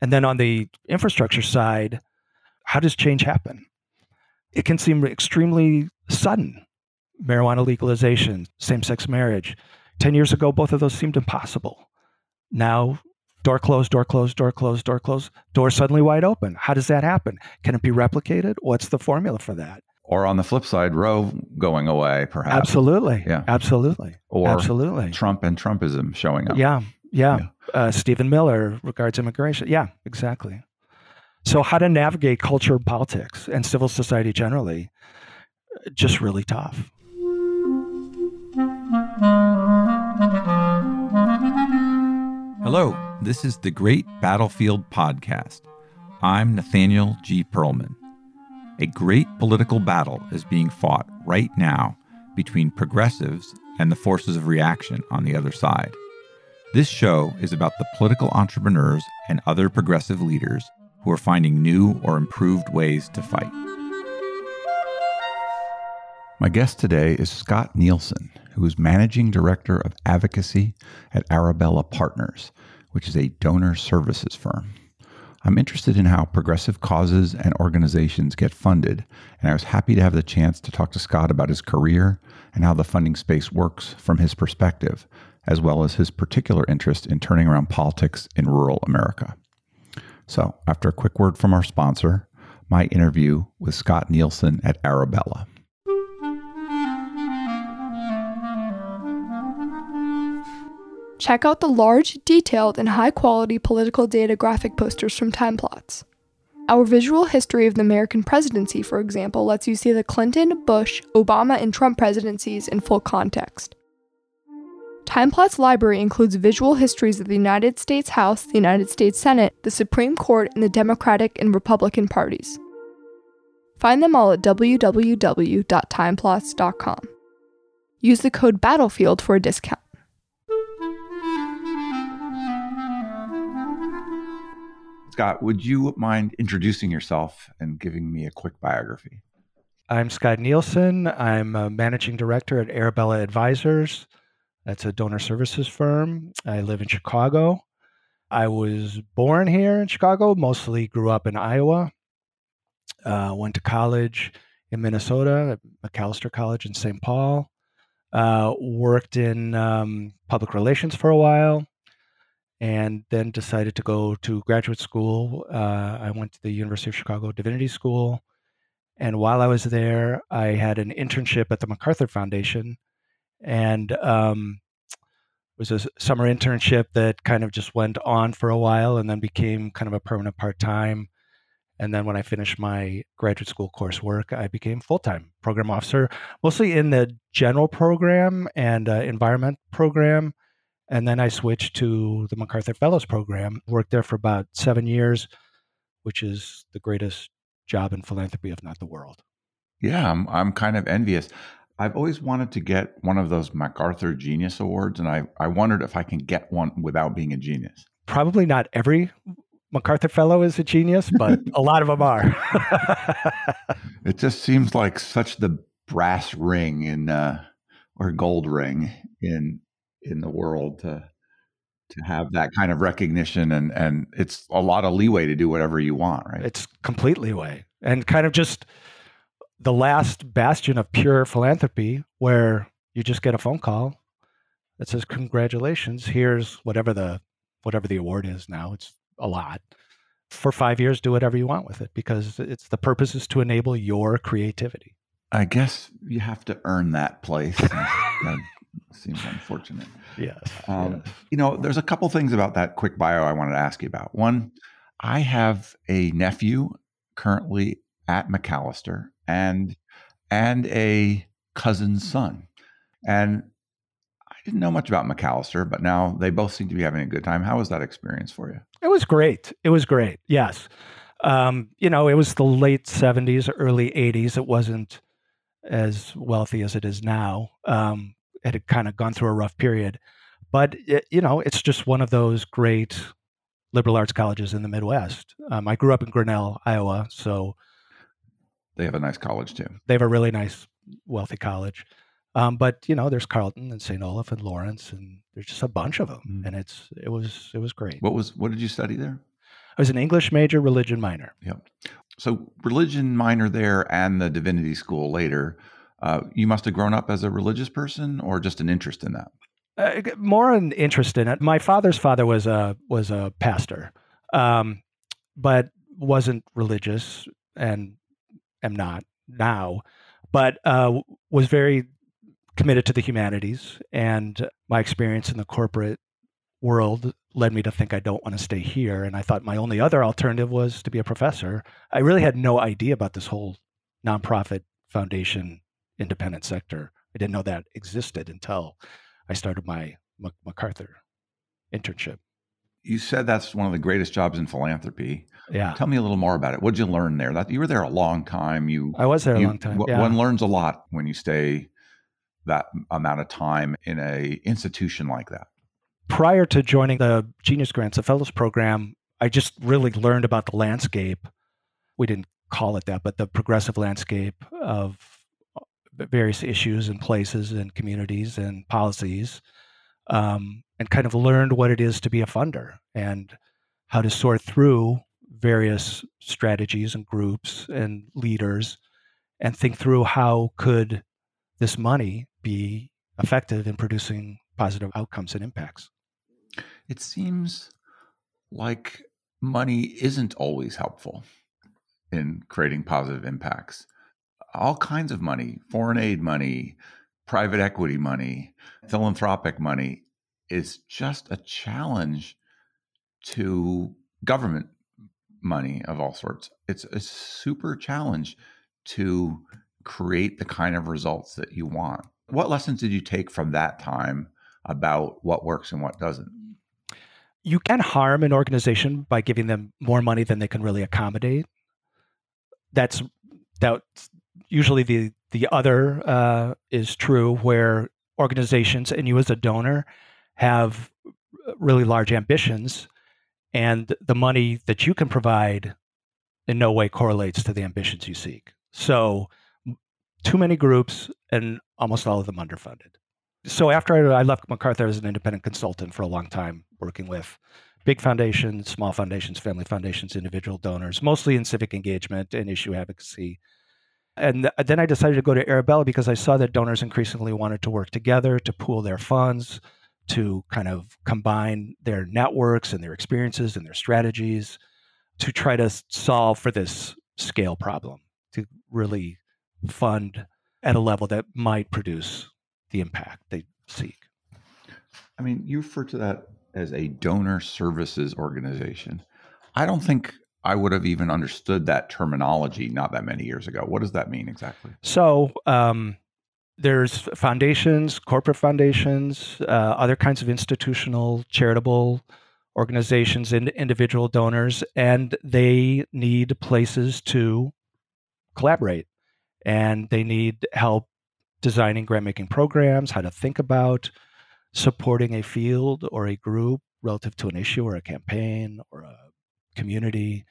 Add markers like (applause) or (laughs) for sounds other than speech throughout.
And then on the infrastructure side, how does change happen? It can seem extremely sudden. Marijuana legalization, same sex marriage. 10 years ago, both of those seemed impossible. Now, door closed, door closed, door closed, door closed, door suddenly wide open. How does that happen? Can it be replicated? What's the formula for that? Or on the flip side, Roe going away, perhaps. Absolutely. Yeah. Absolutely. Or Absolutely. Trump and Trumpism showing up. Yeah. Yeah. Yeah. Uh, Stephen Miller regards immigration. Yeah, exactly. So, how to navigate culture, politics, and civil society generally, just really tough. Hello, this is the Great Battlefield Podcast. I'm Nathaniel G. Pearlman. A great political battle is being fought right now between progressives and the forces of reaction on the other side. This show is about the political entrepreneurs and other progressive leaders who are finding new or improved ways to fight. My guest today is Scott Nielsen, who is Managing Director of Advocacy at Arabella Partners, which is a donor services firm. I'm interested in how progressive causes and organizations get funded, and I was happy to have the chance to talk to Scott about his career and how the funding space works from his perspective, as well as his particular interest in turning around politics in rural America. So, after a quick word from our sponsor, my interview with Scott Nielsen at Arabella. Check out the large, detailed, and high quality political data graphic posters from Time Plots. Our visual history of the American presidency, for example, lets you see the Clinton, Bush, Obama, and Trump presidencies in full context. Time Plots library includes visual histories of the United States House, the United States Senate, the Supreme Court, and the Democratic and Republican parties. Find them all at www.timeplots.com. Use the code BATTLEFIELD for a discount. Scott, would you mind introducing yourself and giving me a quick biography? I'm Scott Nielsen. I'm a managing director at Arabella Advisors. That's a donor services firm. I live in Chicago. I was born here in Chicago, mostly grew up in Iowa. Uh, went to college in Minnesota at Macalester College in St. Paul. Uh, worked in um, public relations for a while and then decided to go to graduate school. Uh, I went to the University of Chicago Divinity School. And while I was there, I had an internship at the MacArthur Foundation. And um, was a summer internship that kind of just went on for a while and then became kind of a permanent part time. And then when I finished my graduate school coursework, I became full time program officer, mostly in the general program and uh, environment program. And then I switched to the MacArthur Fellows Program, worked there for about seven years, which is the greatest job in philanthropy, if not the world. Yeah, I'm, I'm kind of envious. I've always wanted to get one of those MacArthur Genius Awards, and I, I wondered if I can get one without being a genius. Probably not every MacArthur Fellow is a genius, but (laughs) a lot of them are. (laughs) It just seems like such the brass ring in uh, or gold ring in in the world to to have that kind of recognition, and and it's a lot of leeway to do whatever you want, right? it's completely way and kind of just the last bastion of pure philanthropy where you just get a phone call that says congratulations here's whatever the whatever the award is now it's a lot for five years do whatever you want with it because it's the purpose is to enable your creativity I guess you have to earn that place. (laughs) that seems unfortunate. yes, Um, You know, there's a couple things about that quick bio I wanted to ask you about. One, I have a nephew currently at Macalester and and a cousin's son. And I didn't know much about Macalester, but now they both seem to be having a good time. How was that experience for you? It was great. It was great. Yes. Um, you know, it was the late 70s, early 80s. It wasn't as wealthy as it is now. Um, it had kind of gone through a rough period. But, it, you know, it's just one of those great liberal arts colleges in the Midwest. Um, I grew up in Grinnell, Iowa. So They have a nice college too. they have a really nice, wealthy college. Um, but you know, there's Carleton and St. Olaf and Lawrence, and there's just a bunch of them, Mm. and it's it was it was great. What was what did you study there? I was an English major, religion minor. Yep. So religion minor there and the divinity school later. Uh, you must have grown up as a religious person, or just an interest in that. Uh, more an interest in it. My father's father was a was a pastor, um, but wasn't religious, and am not now, but uh, was very committed to the humanities. And my experience in the corporate world led me to think I don't want to stay here. And I thought my only other alternative was to be a professor. I really had no idea about this whole nonprofit foundation independent sector. I didn't know that existed until I started my MacArthur internship. You said that's one of the greatest jobs in philanthropy. Yeah. Tell me a little more about it. What did you learn there? That you were there a long time. You I was there you, a long time. Yeah. One learns a lot when you stay that amount of time in a institution like that. Prior to joining the Genius Grants, the Fellows Program, I just really learned about the landscape. We didn't call it that, but the progressive landscape of various issues and places and communities and policies, um, and kind of learned what it is to be a funder and how to sort through various strategies and groups and leaders and think through how could this money be effective in producing positive outcomes and impacts. It seems like money isn't always helpful in creating positive impacts all kinds of money, foreign aid money, private equity money, philanthropic money is just a challenge to government money of all sorts. It's a super challenge to create the kind of results that you want. What lessons did you take from that time about what works and what doesn't? You can harm an organization by giving them more money than they can really accommodate. That's that's usually the the other uh, is true, where organizations and you as a donor have really large ambitions, and the money that you can provide in no way correlates to the ambitions you seek. So, too many groups, and almost all of them underfunded. So, after I left MacArthur as an independent consultant for a long time, working with big foundations, small foundations, family foundations, individual donors, mostly in civic engagement and issue advocacy and then I decided to go to Arabella because I saw that donors increasingly wanted to work together to pool their funds, to kind of combine their networks and their experiences and their strategies to try to solve for this scale problem, to really fund at a level that might produce the impact they seek. I mean, you refer to that as a donor services organization. I don't think I would have even understood that terminology not that many years ago. What does that mean exactly? So, um, there's foundations, corporate foundations, uh, other kinds of institutional, charitable organizations, and individual donors, and they need places to collaborate. And they need help designing grant making programs, how to think about supporting a field or a group relative to an issue or a campaign or a community.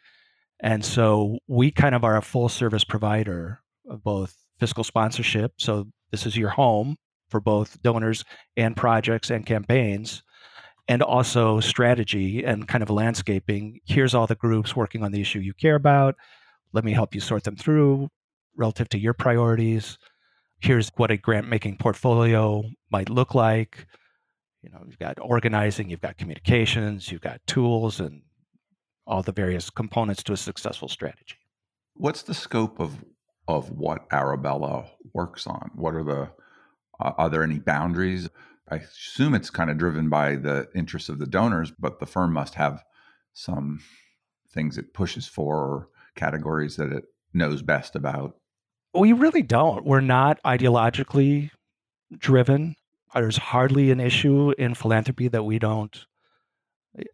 And so we kind of are a full service provider of both fiscal sponsorship. So this is your home for both donors and projects and campaigns, and also strategy and kind of landscaping. Here's all the groups working on the issue you care about. Let me help you sort them through relative to your priorities. Here's what a grant making portfolio might look like. You know, you've got organizing, you've got communications, you've got tools and all the various components to a successful strategy. What's the scope of of what Arabella works on? What are the uh, are there any boundaries? I assume it's kind of driven by the interests of the donors, but the firm must have some things it pushes for or categories that it knows best about. We really don't. We're not ideologically driven. There's hardly an issue in philanthropy that we don't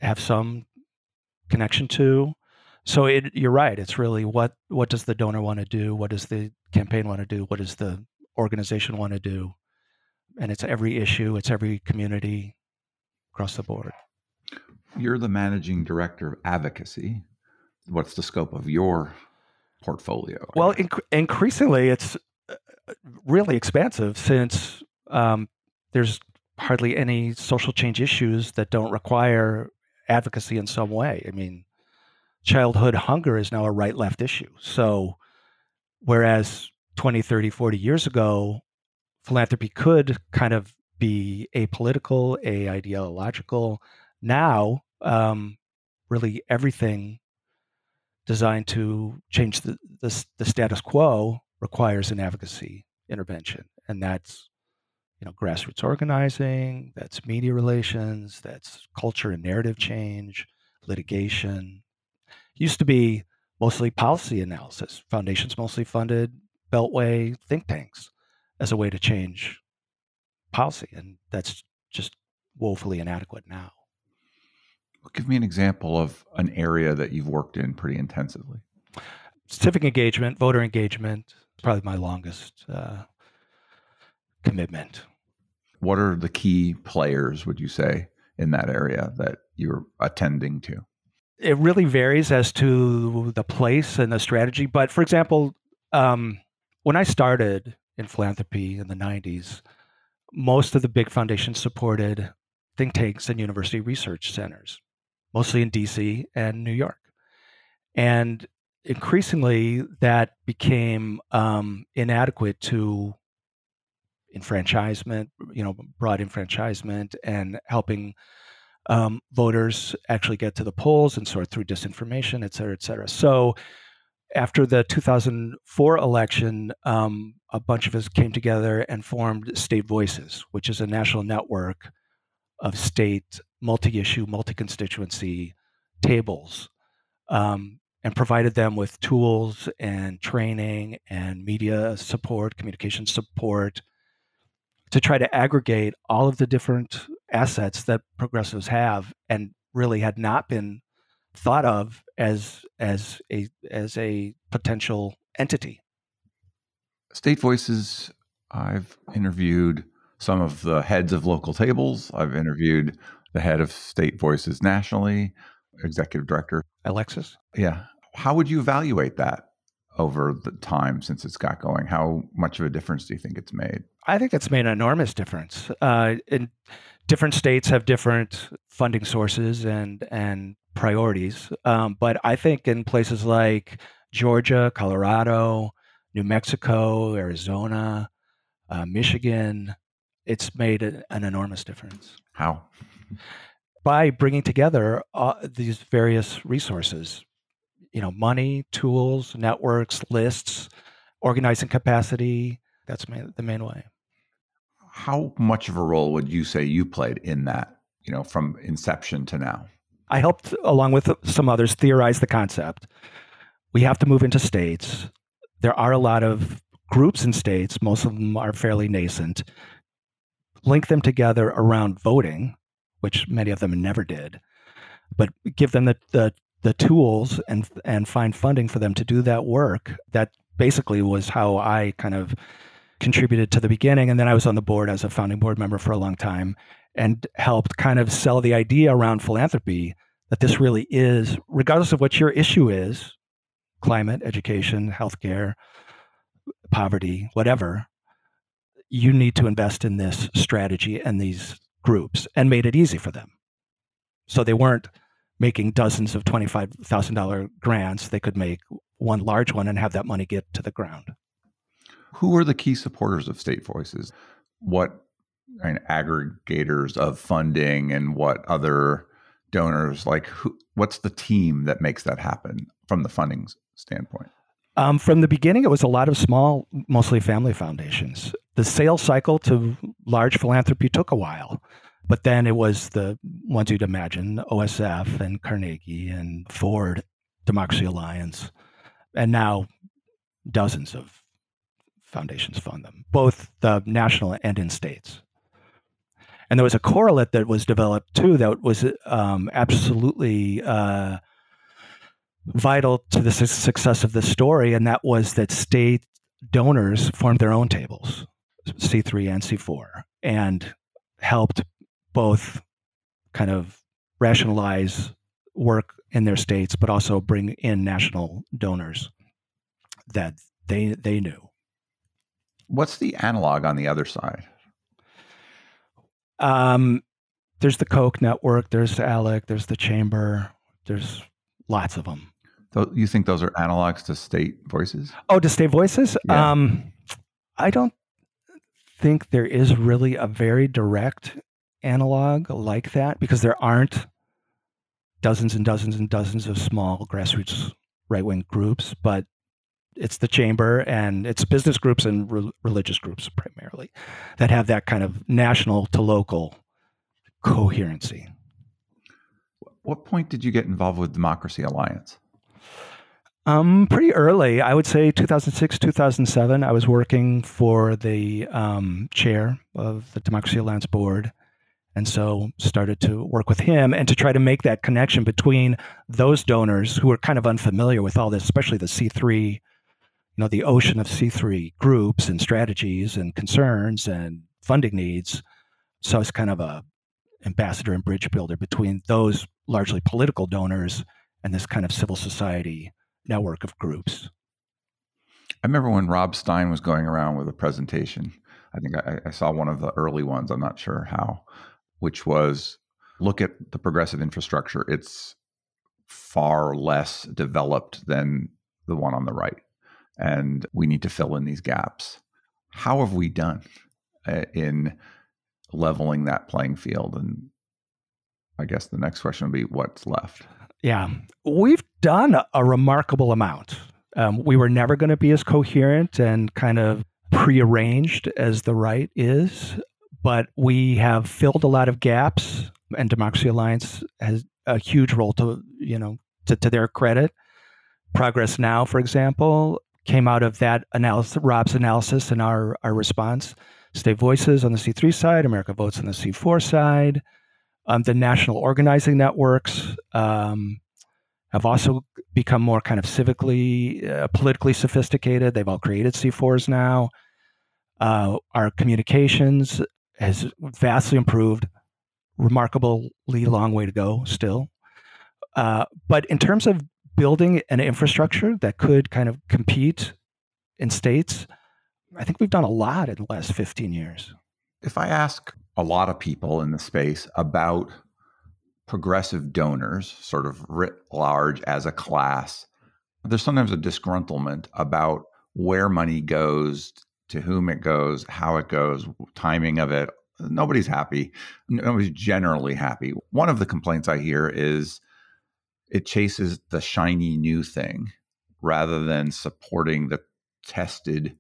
have some connection to. So it, you're right. It's really what what does the donor want to do? What does the campaign want to do? What does the organization want to do? And it's every issue. It's every community across the board. You're the managing director of advocacy. What's the scope of your portfolio? Well, inc- increasingly, it's uh, really expansive since um, there's hardly any social change issues that don't require advocacy in some way. I mean, childhood hunger is now a right left issue. So, whereas 20, 30, 40 years ago, philanthropy could kind of be apolitical, a ideological. Now, um, really everything designed to change the, the, the status quo requires an advocacy intervention, and that's you know grassroots organizing, that's media relations, that's culture and narrative change, litigation. Used to be mostly policy analysis. Foundations mostly funded beltway think tanks as a way to change policy, and that's just woefully inadequate now. Well, give me an example of an area that you've worked in pretty intensively. Civic engagement, voter engagement, probably my longest uh, commitment. What are the key players, would you say, in that area that you're attending to? It really varies as to the place and the strategy. But for example, um, when I started in philanthropy in the 90s, most of the big foundations supported think tanks and university research centers mostly in DC and New York. And increasingly, that became um, inadequate to enfranchisement, you know, broad enfranchisement and helping um, voters actually get to the polls and sort through disinformation, et cetera, et cetera. So after the 2004 election, um, a bunch of us came together and formed State Voices, which is a national network of state multi issue, multi constituency tables um, and provided them with tools and training and media support, communication support to try to aggregate all of the different assets that progressives have and really had not been thought of as as a as a potential entity. State Voices, I've interviewed some of the heads of local tables. I've interviewed the head of State Voices nationally, executive director. Alexis? Yeah. How would you evaluate that over the time since it's got going? How much of a difference do you think it's made? I think it's made an enormous difference. Uh, in different states have different funding sources and and priorities, um, but I think in places like Georgia, Colorado, New Mexico, Arizona, uh, Michigan, it's made a, an enormous difference. How? By bringing together uh, these various resources, you know, money, tools, networks, lists, organizing capacity. That's main, the main way. How much of a role would you say you played in that, you know, from inception to now? I helped, along with some others, theorize the concept. We have to move into states. There are a lot of groups in states, most of them are fairly nascent, link them together around voting, which many of them never did, but give them the, the, the tools and, and find funding for them to do that work. That basically was how I kind of contributed to the beginning. And then I was on the board as a founding board member for a long time and helped kind of sell the idea around philanthropy that this really is, regardless of what your issue is climate, education, healthcare, poverty, whatever you need to invest in this strategy and these groups and made it easy for them. So they weren't making dozens of $25,000 grants. They could make one large one and have that money get to the ground. Who are the key supporters of State Voices? What I mean, aggregators of funding and what other donors like who, what's the team that makes that happen from the funding standpoint um, from the beginning, it was a lot of small, mostly family foundations. The sales cycle to large philanthropy took a while, but then it was the ones you'd imagine OSF and Carnegie and Ford, Democracy Alliance, and now dozens of foundations fund them, both the national and in states. And there was a correlate that was developed too that was um, absolutely. Uh, vital to the success of this story, and that was that state donors formed their own tables, C3 and C4, and helped both kind of rationalize work in their states, but also bring in national donors that they they knew. What's the analog on the other side? Um, there's the Koch network. There's ALEC. There's the Chamber. There's lots of them you think those are analogs to state voices? Oh, to state voices? Yeah. Um, I don't think there is really a very direct analog like that because there aren't dozens and dozens and dozens of small grassroots right wing groups, but it's the chamber and it's business groups and re- religious groups primarily that have that kind of national to local coherency. What point did you get involved with Democracy Alliance? Um, pretty early, I would say 2006, 2007. I was working for the um, chair of the Democracy Alliance board, and so started to work with him and to try to make that connection between those donors who are kind of unfamiliar with all this, especially the C3, you know, the ocean of C3 groups and strategies and concerns and funding needs. So it's kind of a ambassador and bridge builder between those largely political donors and this kind of civil society network of groups. I remember when Rob Stein was going around with a presentation. I think I, I, saw one of the early ones. I'm not sure how, which was look at the progressive infrastructure. It's far less developed than the one on the right. And we need to fill in these gaps. How have we done uh, in leveling that playing field? And I guess the next question would be what's left? Yeah, we've done a remarkable amount. Um, we were never going to be as coherent and kind of prearranged as the right is, but we have filled a lot of gaps, and Democracy Alliance has a huge role to you know to, to their credit. Progress Now, for example, came out of that analysis, Rob's analysis and our our response. State Voices on the C3 side, America Votes on the C4 side. Um, the national organizing networks um, have also become more kind of civically, uh, politically sophisticated. They've all created C4s now. Uh, our communications has vastly improved. Remarkably long way to go still. Uh, but in terms of building an infrastructure that could kind of compete in states, I think we've done a lot in the last 15 years. If I ask a lot of people in the space about progressive donors, sort of writ large as a class, there's sometimes a disgruntlement about where money goes, to whom it goes, how it goes, timing of it. Nobody's happy. Nobody's generally happy. One of the complaints I hear is it chases the shiny new thing rather than supporting the tested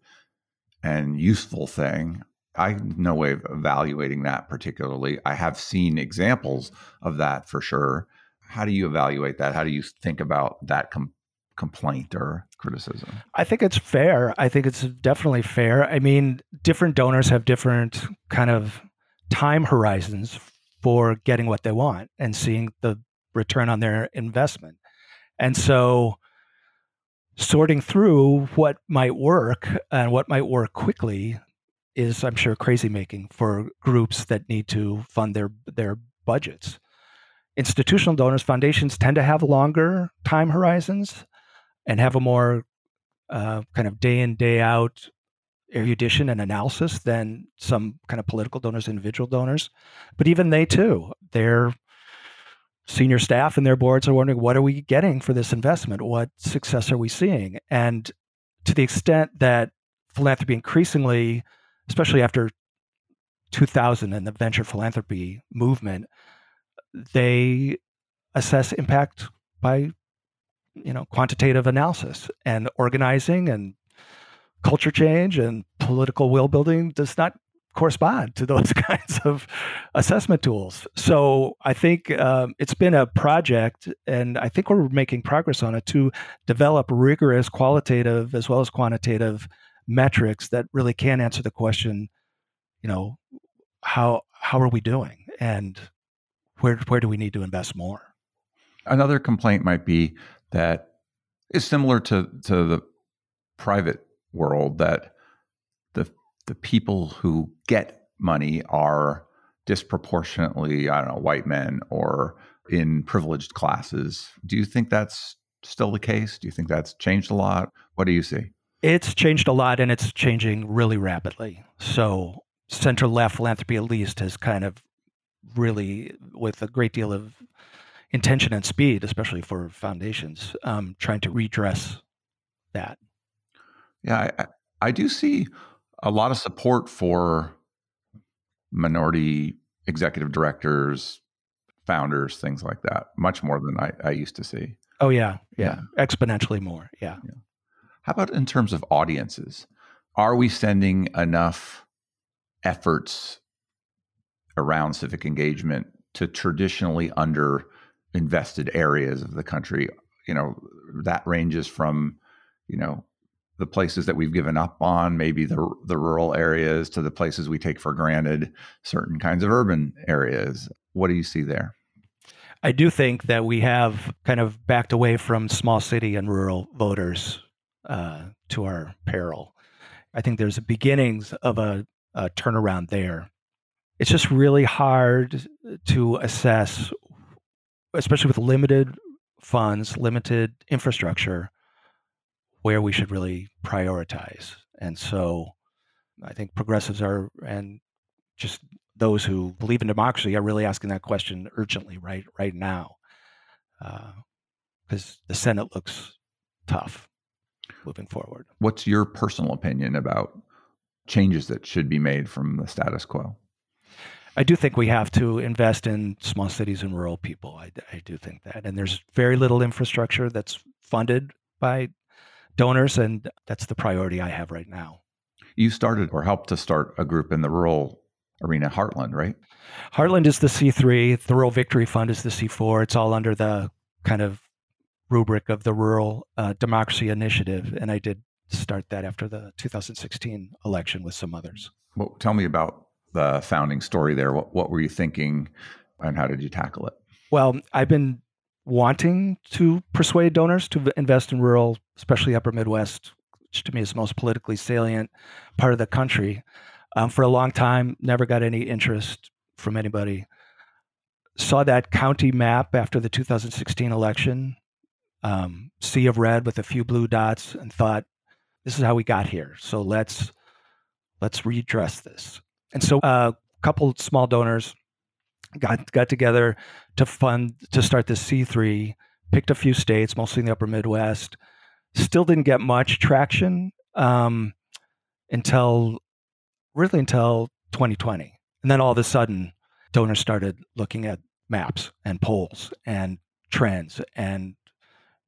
and useful thing I have no way of evaluating that particularly. I have seen examples of that for sure. How do you evaluate that? How do you think about that com- complaint or criticism? I think it's fair. I think it's definitely fair. I mean, different donors have different kind of time horizons for getting what they want and seeing the return on their investment. And so sorting through what might work and what might work quickly is, I'm sure, crazy making for groups that need to fund their their budgets. Institutional donors, foundations tend to have longer time horizons and have a more uh, kind of day in day out erudition and analysis than some kind of political donors, individual donors. But even they too, their senior staff and their boards are wondering, what are we getting for this investment? What success are we seeing? And to the extent that philanthropy increasingly especially after 2000 and the venture philanthropy movement, they assess impact by you know quantitative analysis and organizing and culture change and political will building does not correspond to those (laughs) kinds of assessment tools. So I think um, it's been a project, and I think we're making progress on it to develop rigorous qualitative as well as quantitative metrics that really can answer the question, you know, how how are we doing and where where do we need to invest more? Another complaint might be that is similar to to the private world that the people who get money are disproportionately, I don't know, white men or in privileged classes. Do you think that's still the case? Do you think that's changed a lot? What do you see? It's changed a lot and it's changing really rapidly. So, center left philanthropy, at least, has kind of really, with a great deal of intention and speed, especially for foundations, um, trying to redress that. Yeah, I, I do see a lot of support for minority executive directors, founders, things like that, much more than I, I used to see. Oh, yeah, yeah. Exponentially more. Yeah. yeah. How about in terms of audiences? Are we sending enough efforts around civic engagement to traditionally under invested areas of the country? You know, that ranges from, you know, the places that we've given up on, maybe the the rural areas, to the places we take for granted, certain kinds of urban areas. What do you see there? I do think that we have kind of backed away from small city and rural voters uh, to our peril. I think there's beginnings of a, a turnaround there. It's just really hard to assess, especially with limited funds, limited infrastructure, where we should really prioritize. And so I think progressives are, and just those who believe in democracy are really asking that question urgently right right now, because uh, the Senate looks tough moving forward. What's your personal opinion about changes that should be made from the status quo? I do think we have to invest in small cities and rural people. I, I do think that, and there's very little infrastructure that's funded by donors, and that's the priority I have right now. You started or helped to start a group in the rural arena, Heartland, right? Heartland is the C3, the Rural Victory Fund is the C4. It's all under the kind of rubric of the Rural uh, Democracy Initiative, and I did start that after the 2016 election with some others. Well, tell me about the founding story there. What, what were you thinking, and how did you tackle it? Well, I've been wanting to persuade donors to invest in rural, especially upper Midwest, which to me is the most politically salient part of the country. Um, for a long time, never got any interest from anybody. Saw that county map after the 2016 election, um, sea of red with a few blue dots, and thought, "This is how we got here. So let's let's redress this." And so, uh, a couple small donors got got together to fund to start this C3. Picked a few states, mostly in the Upper Midwest. Still didn't get much traction um, until really until 2020, and then all of a sudden, donors started looking at maps and polls and trends and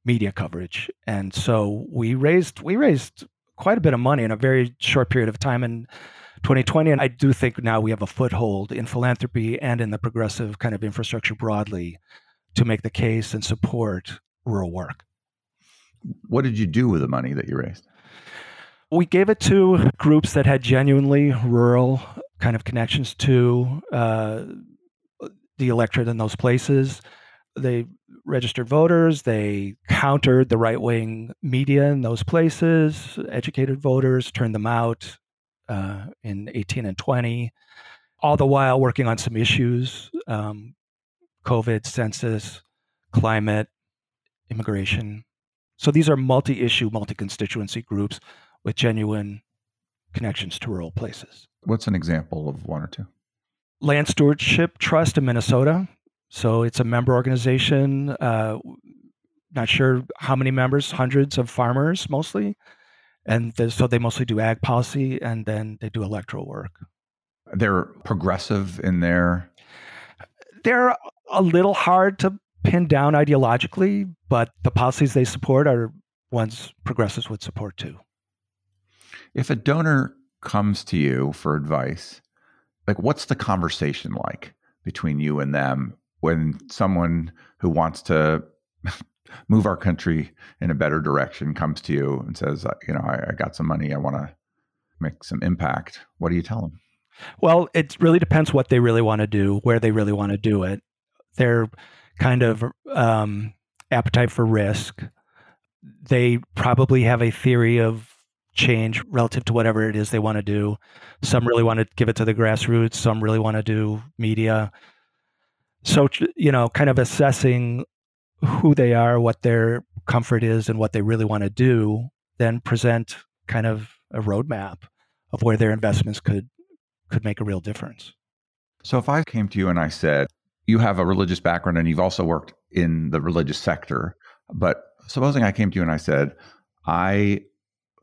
media coverage, and so we raised we raised quite a bit of money in a very short period of time and 2020. And I do think now we have a foothold in philanthropy and in the progressive kind of infrastructure broadly to make the case and support rural work. What did you do with the money that you raised? We gave it to groups that had genuinely rural kind of connections to uh, the electorate in those places. They registered voters, they countered the right wing media in those places, educated voters, turned them out, uh, in 18 and 20, all the while working on some issues um, COVID, census, climate, immigration. So these are multi issue, multi constituency groups with genuine connections to rural places. What's an example of one or two? Land Stewardship Trust in Minnesota. So it's a member organization. Uh, not sure how many members, hundreds of farmers mostly and so they mostly do ag policy and then they do electoral work. They're progressive in their. They're a little hard to pin down ideologically, but the policies they support are ones progressives would support too. If a donor comes to you for advice, like what's the conversation like between you and them when someone who wants to (laughs) move our country in a better direction comes to you and says, uh, you know, I, I got some money, I want to make some impact, what do you tell them? Well, it really depends what they really want to do, where they really want to do it. Their kind of um, appetite for risk. They probably have a theory of change relative to whatever it is they want to do. Some really want to give it to the grassroots. Some really want to do media. So, you know, kind of assessing who they are, what their comfort is, and what they really want to do, then present kind of a roadmap of where their investments could could make a real difference. So if I came to you and I said, you have a religious background and you've also worked in the religious sector. But supposing I came to you and I said, I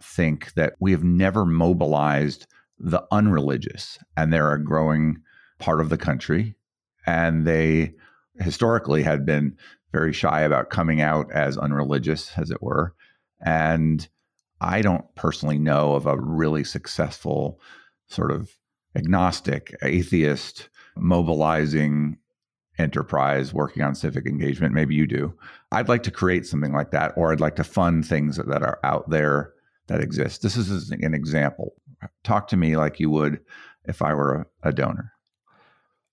think that we have never mobilized the unreligious, and they're a growing part of the country. And they historically had been very shy about coming out as unreligious, as it were. And I don't personally know of a really successful sort of agnostic, atheist, mobilizing enterprise working on civic engagement. Maybe you do. I'd like to create something like that, or I'd like to fund things that are out there that exist. This is an example. Talk to me like you would if I were a, donor.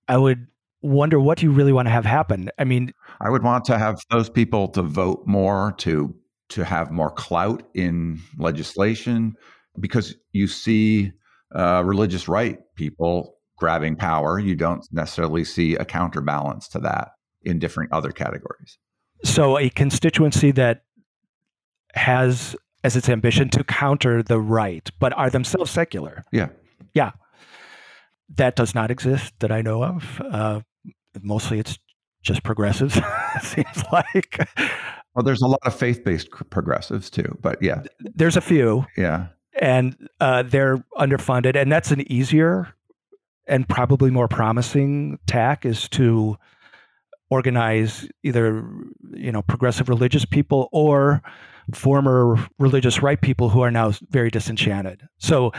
I would wonder what do you really want to have happen? I mean, I would want to have those people to vote more, to to have more clout in legislation, because you see uh, religious right people grabbing power. You don't necessarily see a counterbalance to that in different other categories. So, a constituency that has as its ambition to counter the right, but are themselves secular. Yeah. Yeah. That does not exist that I know of. Uh, mostly it's just progressives, (laughs) it seems like. Well, there's a lot of faith based progressives too, but yeah. There's a few. Yeah. And uh, they're underfunded. And that's an easier and probably more promising tack is to organize either you know progressive religious people or former religious right people who are now very disenchanted. So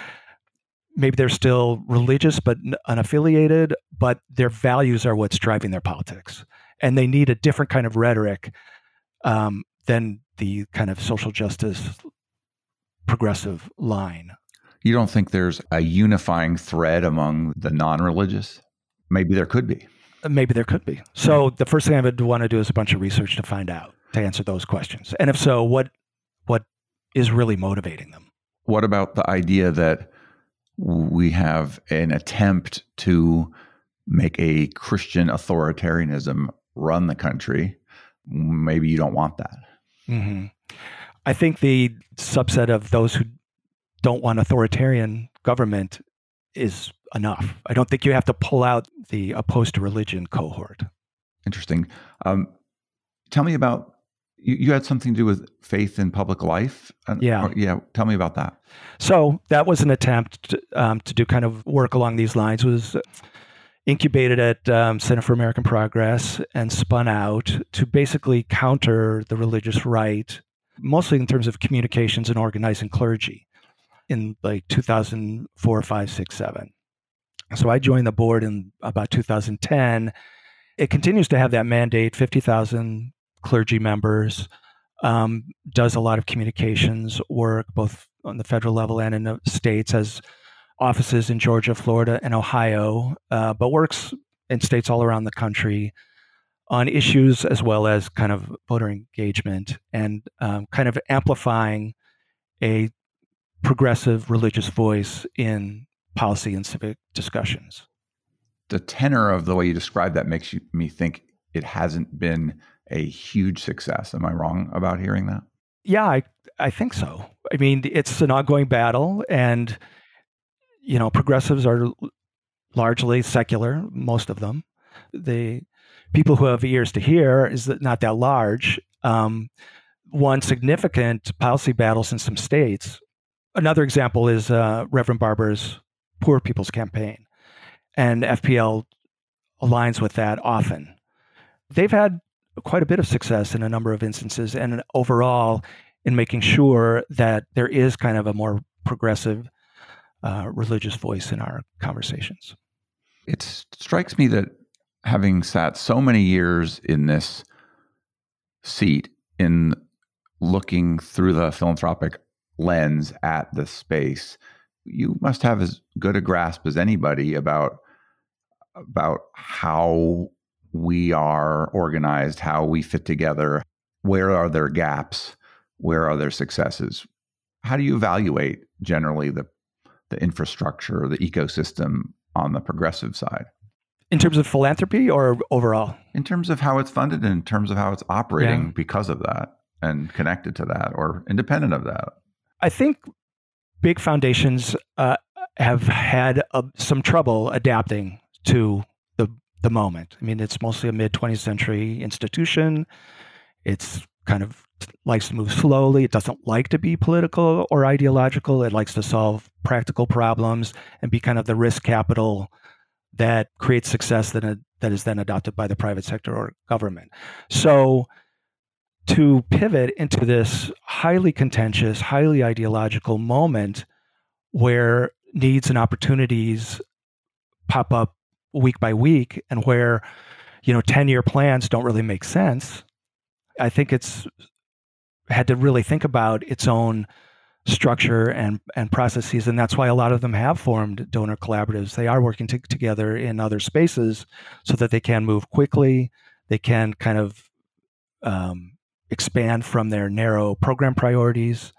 maybe they're still religious but unaffiliated, but their values are what's driving their politics, and they need a different kind of rhetoric um, than the kind of social justice progressive line. You don't think there's a unifying thread among the non-religious? Maybe there could be. Maybe there could be. So the first thing I would want to do is a bunch of research to find out to answer those questions. And if so, what what is really motivating them? What about the idea that we have an attempt to make a Christian authoritarianism run the country? Maybe you don't want that. Mm-hmm. I think the subset of those who don't want authoritarian government is enough. I don't think you have to pull out the opposed to religion cohort. Interesting. Um, tell me about you, you, had something to do with faith in public life. Yeah, or, yeah. Tell me about that. So that was an attempt to, um, to do kind of work along these lines. It was incubated at um, Center for American Progress and spun out to basically counter the religious right, mostly in terms of communications and organizing clergy in like 2004, 5, 6, 7. So I joined the board in about 2010. It continues to have that mandate 50,000 clergy members, um, does a lot of communications work, both on the federal level and in the states, has offices in Georgia, Florida, and Ohio, uh, but works in states all around the country on issues as well as kind of voter engagement and um, kind of amplifying a progressive religious voice in policy and civic discussions. The tenor of the way you describe that makes you, me think it hasn't been a huge success. Am I wrong about hearing that? Yeah, I, I think so. I mean, it's an ongoing battle, and you know, progressives are largely secular, most of them. The people who have ears to hear is not that large. Um, one significant policy battles in some states Another example is uh, Reverend Barber's Poor People's Campaign, and FPL aligns with that often. They've had quite a bit of success in a number of instances, and overall, in making sure that there is kind of a more progressive uh, religious voice in our conversations. It strikes me that having sat so many years in this seat, in looking through the philanthropic lens at the space, you must have as good a grasp as anybody about about how we are organized, how we fit together, where are there gaps, where are there successes. How do you evaluate generally the the infrastructure, the ecosystem on the progressive side? In terms of philanthropy or overall? In terms of how it's funded and in terms of how it's operating yeah. because of that and connected to that or independent of that. I think big foundations uh, have had uh, some trouble adapting to the moment. I mean, it's mostly a mid 20th century institution. It's kind of likes to move slowly. It doesn't like to be political or ideological. It likes to solve practical problems and be kind of the risk capital that creates success that, that is then adopted by the private sector or government. So to pivot into this highly contentious, highly ideological moment where needs and opportunities pop up week by week and where you know 10 year plans don't really make sense i think it's had to really think about its own structure and and processes and that's why a lot of them have formed donor collaboratives. They are working to, together in other spaces so that they can move quickly they can kind of um, expand from their narrow program priorities.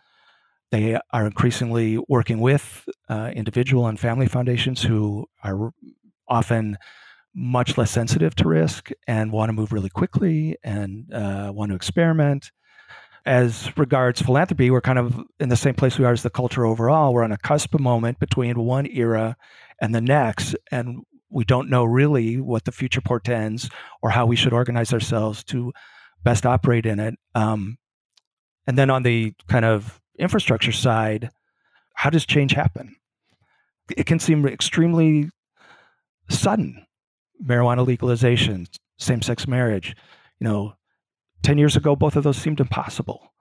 They are increasingly working with uh, individual and family foundations who are often much less sensitive to risk and want to move really quickly and uh, want to experiment. As regards philanthropy, we're kind of in the same place we are as the culture overall. We're on a cusp moment between one era and the next, and we don't know really what the future portends or how we should organize ourselves to best operate in it. Um, and then on the kind of infrastructure side, how does change happen? It can seem extremely sudden. Marijuana legalization, same sex marriage. You know, 10 years ago, both of those seemed impossible.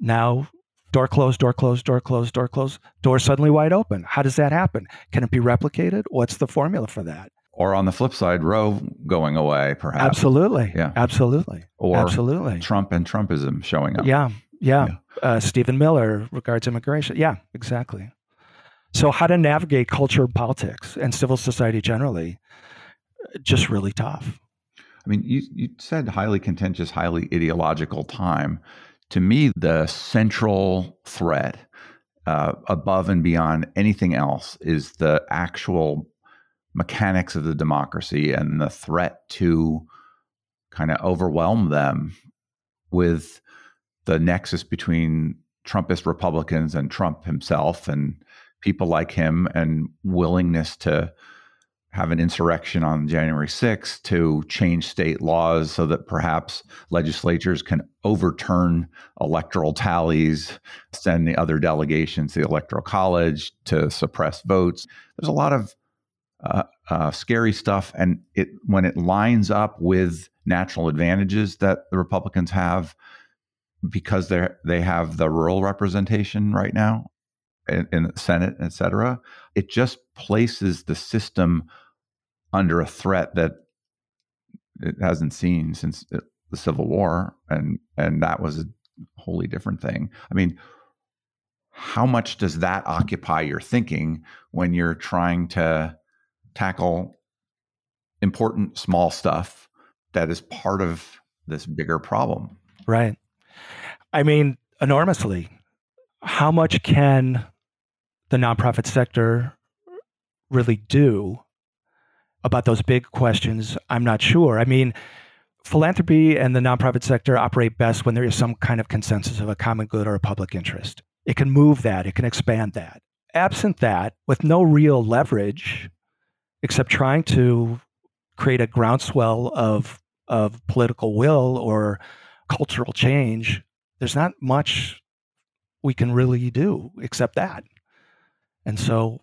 Now, door closed, door closed, door closed, door closed, door suddenly wide open. How does that happen? Can it be replicated? What's the formula for that? Or on the flip side, Roe going away, perhaps. Absolutely. Yeah. Absolutely. Or Absolutely. Trump and Trumpism showing up. Yeah. Yeah. Yeah. Uh, Stephen Miller regards immigration. Yeah, exactly. So, how to navigate culture, politics, and civil society generally, just really tough. I mean, you, you said highly contentious, highly ideological time. To me, the central threat uh, above and beyond anything else is the actual mechanics of the democracy and the threat to kind of overwhelm them with the nexus between Trumpist Republicans and Trump himself and people like him and willingness to have an insurrection on January 6th to change state laws so that perhaps legislatures can overturn electoral tallies, send the other delegations to the electoral college to suppress votes. There's a lot of uh, uh, scary stuff, and it when it lines up with natural advantages that the Republicans have because they they have the rural representation right now in, in the Senate, et cetera, it just places the system under a threat that it hasn't seen since the Civil War, and and that was a wholly different thing. I mean, how much does that occupy your thinking when you're trying to tackle important small stuff that is part of this bigger problem? Right. I mean, enormously. How much can the nonprofit sector really do about those big questions? I'm not sure. I mean, philanthropy and the nonprofit sector operate best when there is some kind of consensus of a common good or a public interest. It can move that, it can expand that. Absent that, with no real leverage, except trying to create a groundswell of, of political will or cultural change, there's not much we can really do except that. And so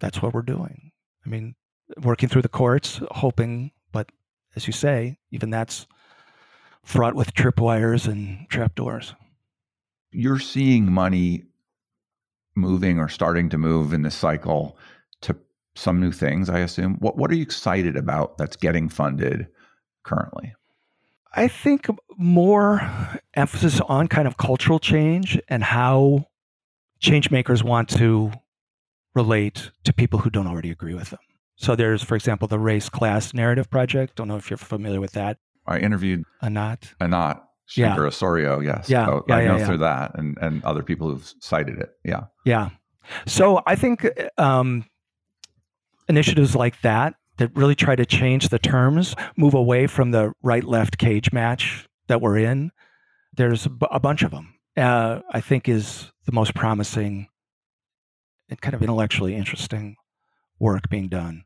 that's what we're doing. I mean, working through the courts, hoping, but as you say, even that's fraught with tripwires and trapdoors. You're seeing money moving or starting to move in this cycle to some new things, I assume. What what are you excited about that's getting funded currently? I think more emphasis on kind of cultural change and how change makers want to relate to people who don't already agree with them. So there's, for example, the race class narrative project. Don't know if you're familiar with that. I interviewed Anat. Anat Yeah. Shenker-Osorio, yes. Yeah, So yeah, I yeah, know yeah. through that and, and other people who've cited it. Yeah. Yeah. So I think um, initiatives like that that really try to change the terms, move away from the right left cage match that we're in. There's a a bunch of them. Uh, I think is the most promising and kind of intellectually interesting work being done.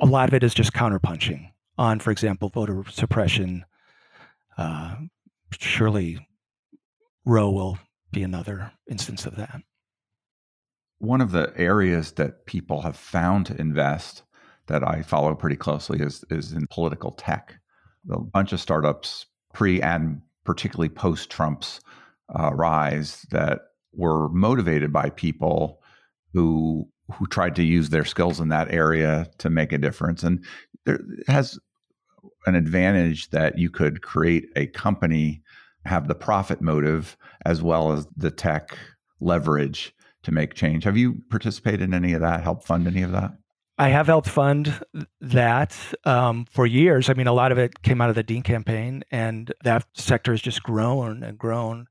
A lot of it is just counterpunching on, for example, voter suppression. Uh, surely Roe will be another instance of that. One of the areas that people have found to invest that I follow pretty closely is is in political tech. A bunch of startups pre and particularly post Trump's uh, rise that were motivated by people who who tried to use their skills in that area to make a difference, and there has an advantage that you could create a company have the profit motive as well as the tech leverage to make change. Have you participated in any of that? Help fund any of that? I have helped fund that um, for years. I mean, a lot of it came out of the Dean campaign, and that sector has just grown and grown.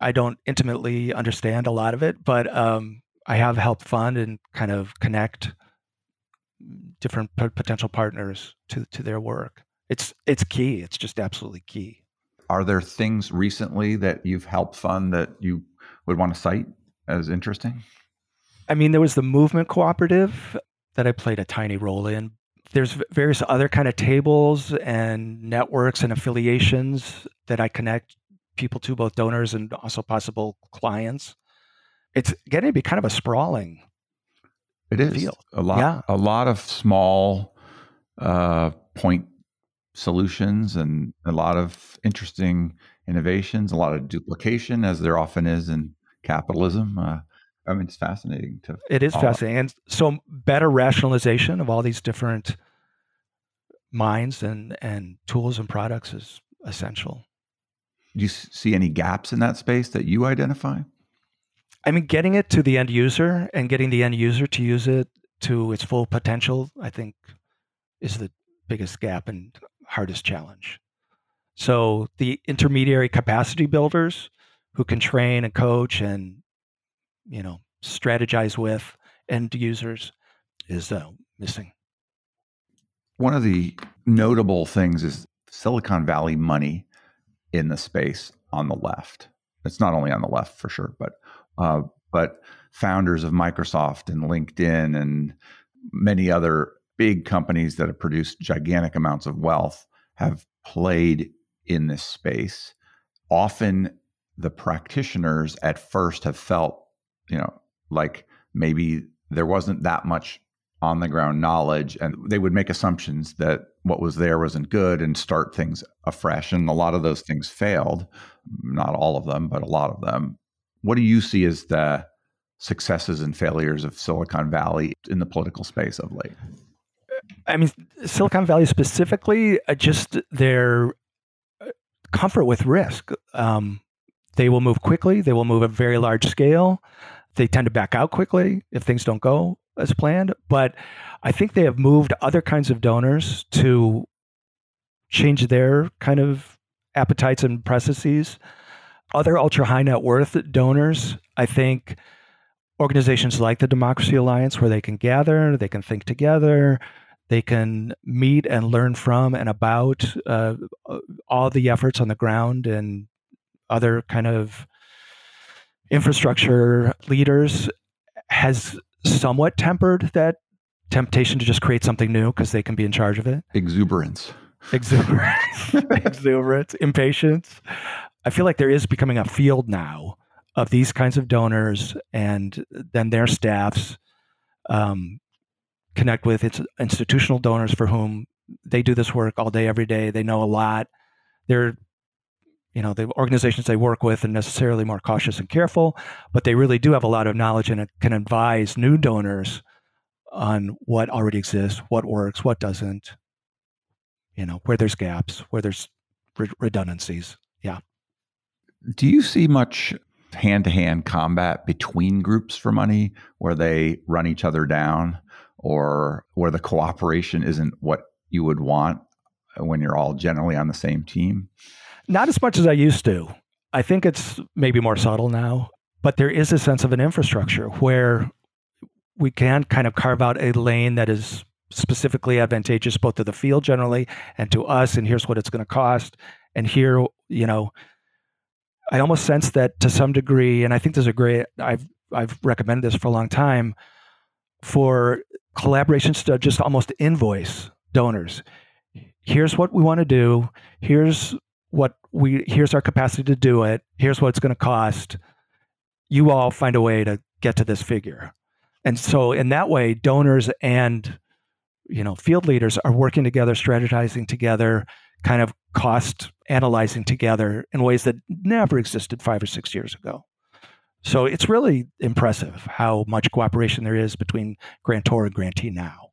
I don't intimately understand a lot of it, but um, I have helped fund and kind of connect different p- potential partners to to their work. It's it's key. It's just absolutely key. Are there things recently that you've helped fund that you would want to cite as interesting? I mean, there was the movement cooperative that I played a tiny role in. There's various other kind of tables and networks and affiliations that I connect people to, both donors and also possible clients. It's getting to be kind of a sprawling. It is field. a lot. Yeah. A lot of small uh, point solutions and a lot of interesting innovations. A lot of duplication, as there often is in capitalism. Uh, I mean, it's fascinating to. It is follow. fascinating, and so better rationalization of all these different minds and and tools and products is essential. Do you see any gaps in that space that you identify? I mean, getting it to the end user and getting the end user to use it to its full potential, I think, is the biggest gap and hardest challenge. So the intermediary capacity builders who can train and coach and you know strategize with end users is uh, missing. One of the notable things is Silicon Valley money in the space on the left. It's not only on the left for sure, but uh, but founders of Microsoft and LinkedIn and many other big companies that have produced gigantic amounts of wealth have played in this space. Often, the practitioners at first have felt, you know, like maybe there wasn't that much on the ground knowledge and they would make assumptions that what was there wasn't good and start things afresh and a lot of those things failed not all of them but a lot of them what do you see as the successes and failures of silicon valley in the political space of late I mean, Silicon Valley specifically, uh, just their uh, comfort with risk. Um, they will move quickly. They will move at very large scale. They tend to back out quickly if things don't go as planned. But I think they have moved other kinds of donors to change their kind of appetites and processes. Other ultra high net worth donors, I think organizations like the Democracy Alliance, where they can gather, they can think together, they can meet and learn from and about uh, all the efforts on the ground and other kind of infrastructure leaders has somewhat tempered that temptation to just create something new because they can be in charge of it. exuberance Exuberance, (laughs) exuberance, impatience. I feel like there is becoming a field now of these kinds of donors and then their staffs um, connect with its institutional donors for whom they do this work all day, every day. They know a lot. They're, you know, the organizations they work with are necessarily more cautious and careful, but they really do have a lot of knowledge and can advise new donors on what already exists, what works, what doesn't, you know, where there's gaps, where there's re- redundancies. Do you see much hand-to-hand combat between groups for money where they run each other down or where the cooperation isn't what you would want when you're all generally on the same team Not as much as I used to. I think it's maybe more subtle now, but there is a sense of an infrastructure where we can kind of carve out a lane that is specifically advantageous both to the field generally and to us. And here's what it's going to cost. And here, you know, I almost sense that to some degree, and I think there's a great, I've, I've recommended this for a long time for collaborations to just almost invoice donors. here's what we want to do. Here's what we here's our capacity to do it. Here's what it's going to cost. You all find a way to get to this figure. And so in that way, donors and you know field leaders are working together, strategizing together, kind of cost analyzing together in ways that never existed five or six years ago. So it's really impressive how much cooperation there is between grantor and grantee now.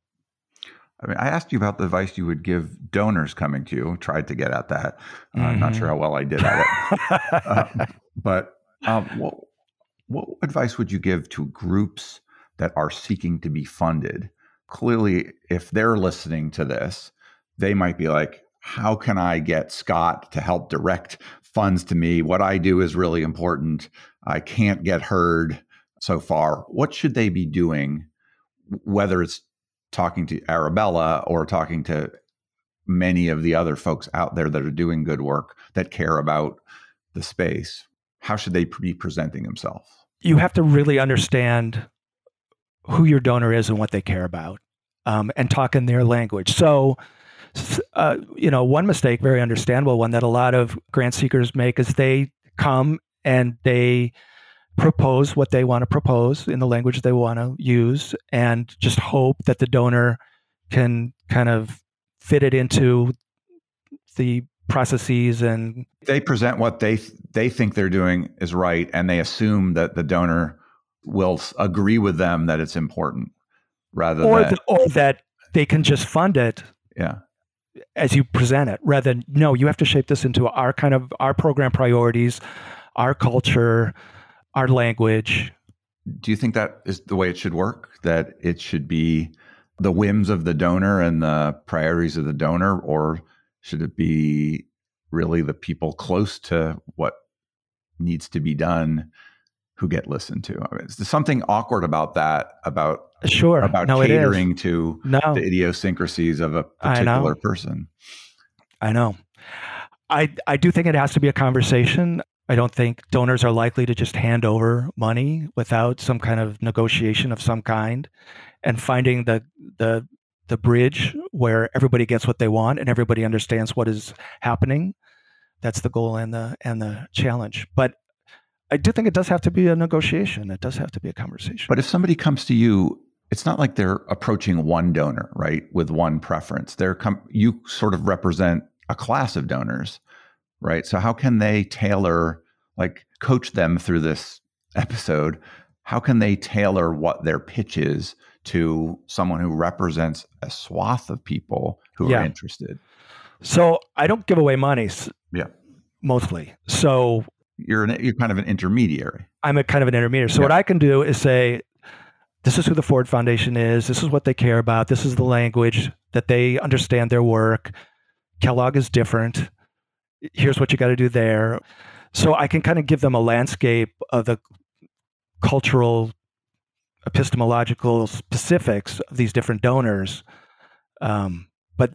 I mean, I asked you about the advice you would give donors coming to you. Tried to get at that. Uh, mm-hmm. Not sure how well I did at it. uh, (laughs) but um, what, what advice would you give to groups that are seeking to be funded? Clearly, if they're listening to this, they might be like, how can I get Scott to help direct funds to me? What I do is really important. I can't get heard so far. What should they be doing, whether it's talking to Arabella or talking to many of the other folks out there that are doing good work that care about the space? How should they be presenting themselves? You have to really understand who your donor is and what they care about um, and talk in their language. So, uh, you know, one mistake, very understandable one that a lot of grant seekers make is they come and they propose what they want to propose in the language they want to use and just hope that the donor can kind of fit it into the processes and they present what they they think they're doing is right and they assume that the donor will agree with them that it's important rather or than the, or that they can just fund it. Yeah as you present it rather than no you have to shape this into our kind of our program priorities our culture our language. Do you think that is the way it should work? That it should be the whims of the donor and the priorities of the donor, or should it be really the people close to what needs to be done who get listened to? I mean, is there something awkward about that? About sure about no, catering to no. the idiosyncrasies of a particular I person. I know. I I do think it has to be a conversation. I don't think donors are likely to just hand over money without some kind of negotiation of some kind and finding the the the bridge where everybody gets what they want and everybody understands what is happening. That's the goal and the and the challenge. But I do think it does have to be a negotiation. It does have to be a conversation. But if somebody comes to you, it's not like they're approaching one donor, right, with one preference. They're com- you sort of represent a class of donors right? So how can they tailor, like coach them through this episode? How can they tailor what their pitch is to someone who represents a swath of people who yeah. are interested? So I don't give away money. Yeah. Mostly. So you're an, you're kind of an intermediary. I'm a kind of an intermediary. So yeah. what I can do is say, this is who the Ford Foundation is. This is what they care about. This is the language that they understand their work. Kellogg is different here's what you got to do there. So I can kind of give them a landscape of the cultural, epistemological specifics of these different donors. Um, but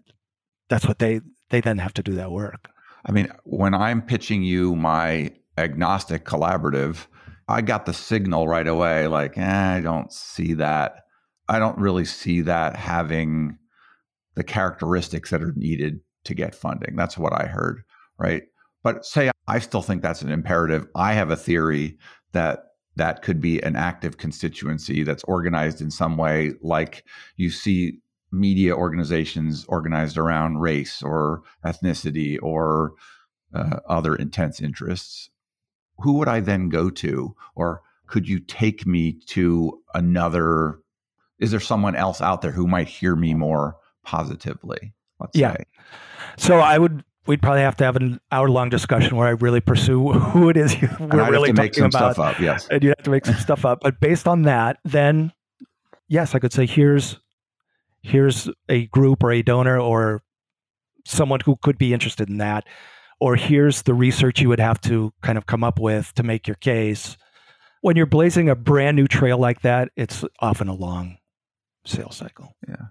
that's what they they then have to do that work. I mean, when I'm pitching you my agnostic collaborative, I got the signal right away. Like, eh, I don't see that. I don't really see that having the characteristics that are needed to get funding. That's what I heard right? But say I still think that's an imperative. I have a theory that that could be an active constituency that's organized in some way, like you see media organizations organized around race or ethnicity or uh, other intense interests. Who would I then go to? Or could you take me to another? Is there someone else out there who might hear me more positively? Let's yeah. say. So I would we'd probably have to have an hour long discussion where I really pursue (laughs) who it is we're really talking about. Stuff Up, yes, and you have to make some stuff up. But based on that, then yes, I could say here's here's a group or a donor or someone who could be interested in that, or here's the research you would have to kind of come up with to make your case. When you're blazing a brand new trail like that, it's often a long sales cycle. Yeah.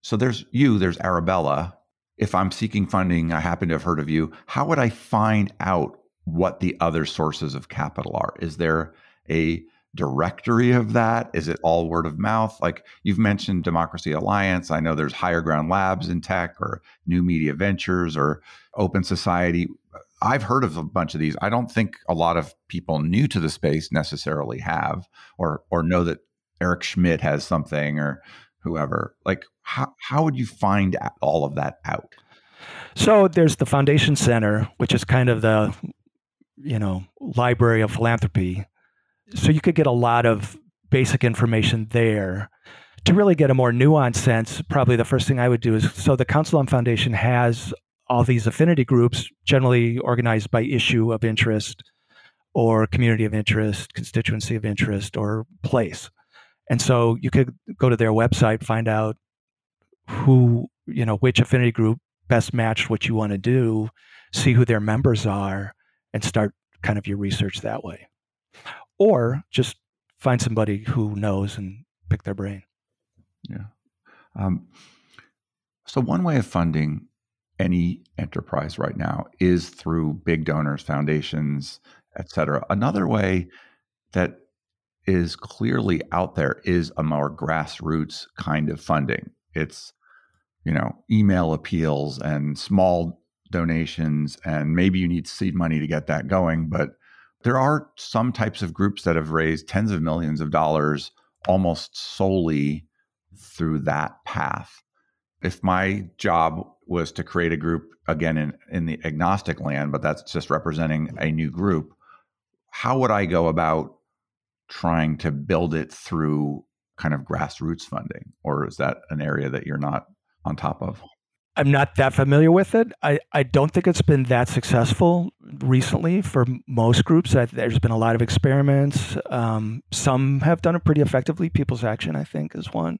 So there's you, there's Arabella, if I'm seeking funding, I happen to have heard of you. How would I find out what the other sources of capital are? Is there a directory of that? Is it all word of mouth? Like you've mentioned Democracy Alliance. I know there's Higher Ground Labs in tech or New Media Ventures or Open Society. I've heard of a bunch of these. I don't think a lot of people new to the space necessarily have or or know that Eric Schmidt has something or whoever. Like how how would you find all of that out? So there's the Foundation Center, which is kind of the you know library of philanthropy so you could get a lot of basic information there. To really get a more nuanced sense, probably the first thing I would do is so the Council on Foundation has all these affinity groups, generally organized by issue of interest or community of interest, constituency of interest, or place. And so you could go to their website, find out who, you know, which affinity group best matched what you want to do, see who their members are, and start kind of your research that way or just find somebody who knows and pick their brain. Yeah. Um, so one way of funding any enterprise right now is through big donors, foundations, et cetera. Another way that is clearly out there is a more grassroots kind of funding. It's, you know, email appeals and small donations, and maybe you need seed money to get that going, but there are some types of groups that have raised tens of millions of dollars almost solely through that path. If my job was to create a group again in, in the agnostic land, but that's just representing a new group, how would I go about trying to build it through kind of grassroots funding? Or is that an area that you're not on top of? I'm not that familiar with it. I, I don't think it's been that successful recently for most groups. I, there's been a lot of experiments. Um, some have done it pretty effectively. People's Action, I think, is one.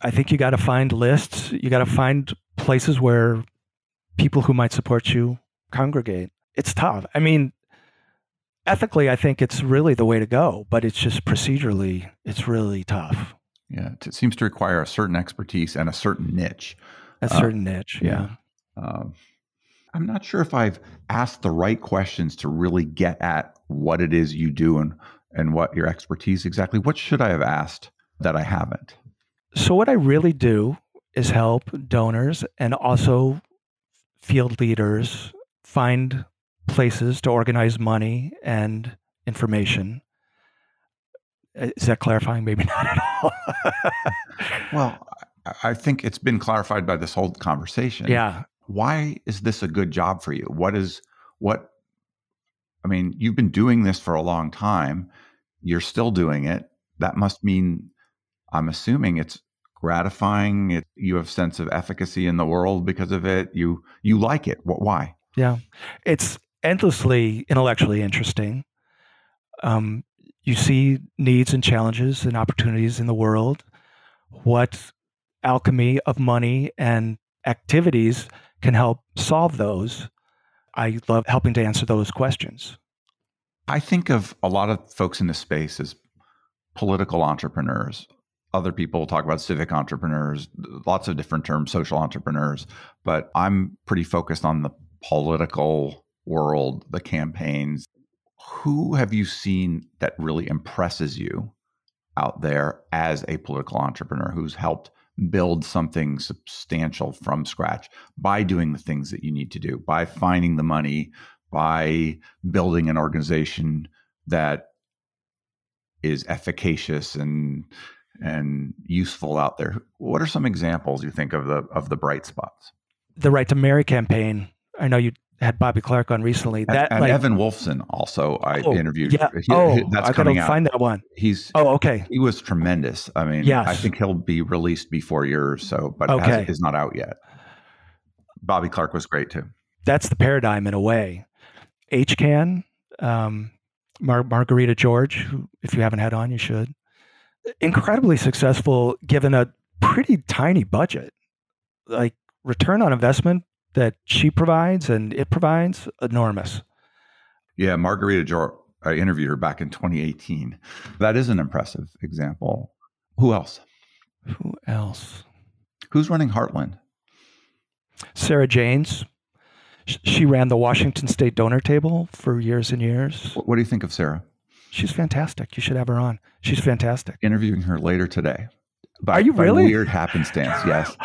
I think you got to find lists. You got to find places where people who might support you congregate. It's tough. I mean, ethically, I think it's really the way to go, but it's just procedurally, it's really tough. Yeah, it seems to require a certain expertise and a certain niche a uh, certain uh, niche. Yeah. yeah. Uh, I'm not sure if I've asked the right questions to really get at what it is you do and and what your expertise exactly. What should I have asked that I haven't? So what I really do is help donors and also field leaders find places to organize money and information. Is that clarifying? Maybe (laughs) not at all. well, I think it's been clarified by this whole conversation. Yeah. Why is this a good job for you? What is what I mean, you've been doing this for a long time. You're still doing it. That must mean I'm assuming it's gratifying. It, you have sense of efficacy in the world because of it. You you like it. What why? Yeah. It's endlessly intellectually interesting. Um, you see needs and challenges and opportunities in the world. What alchemy of money and activities can help solve those. I love helping to answer those questions. I think of a lot of folks in this space as political entrepreneurs. Other people talk about civic entrepreneurs, lots of different terms, social entrepreneurs, but I'm pretty focused on the political world, the campaigns. Who have you seen that really impresses you out there as a political entrepreneur who's helped build something substantial from scratch by doing the things that you need to do, by finding the money, by building an organization that is efficacious and and useful out there. What are some examples you think of the of the bright spots? The Right to Marry campaign. I know you had Bobby Clark on recently. That and, like, Evan Wolfson also I oh, interviewed. Yeah. He, oh, that's I coming out. find that one. He's oh okay. He was tremendous. I mean, yes. I think he'll be released before yours, so but okay. is not out yet. Bobby Clark was great too. That's the paradigm in a way. HCAN, um, Mar- Margarida Jorge, who if you haven't had on, you should. Incredibly successful given a pretty tiny budget. Like return on investment that she provides and it provides enormous. Yeah, Margarida Jorge, I interviewed her back in 2018. That is an impressive example. Who else? Who else? Who's running Heartland? Sarah Jaynes. She ran the Washington State donor table for years and years. What do you think of Sarah? she's fantastic. You should have her on. She's fantastic. Interviewing her later today. By, Are you by really? Weird happenstance, yes.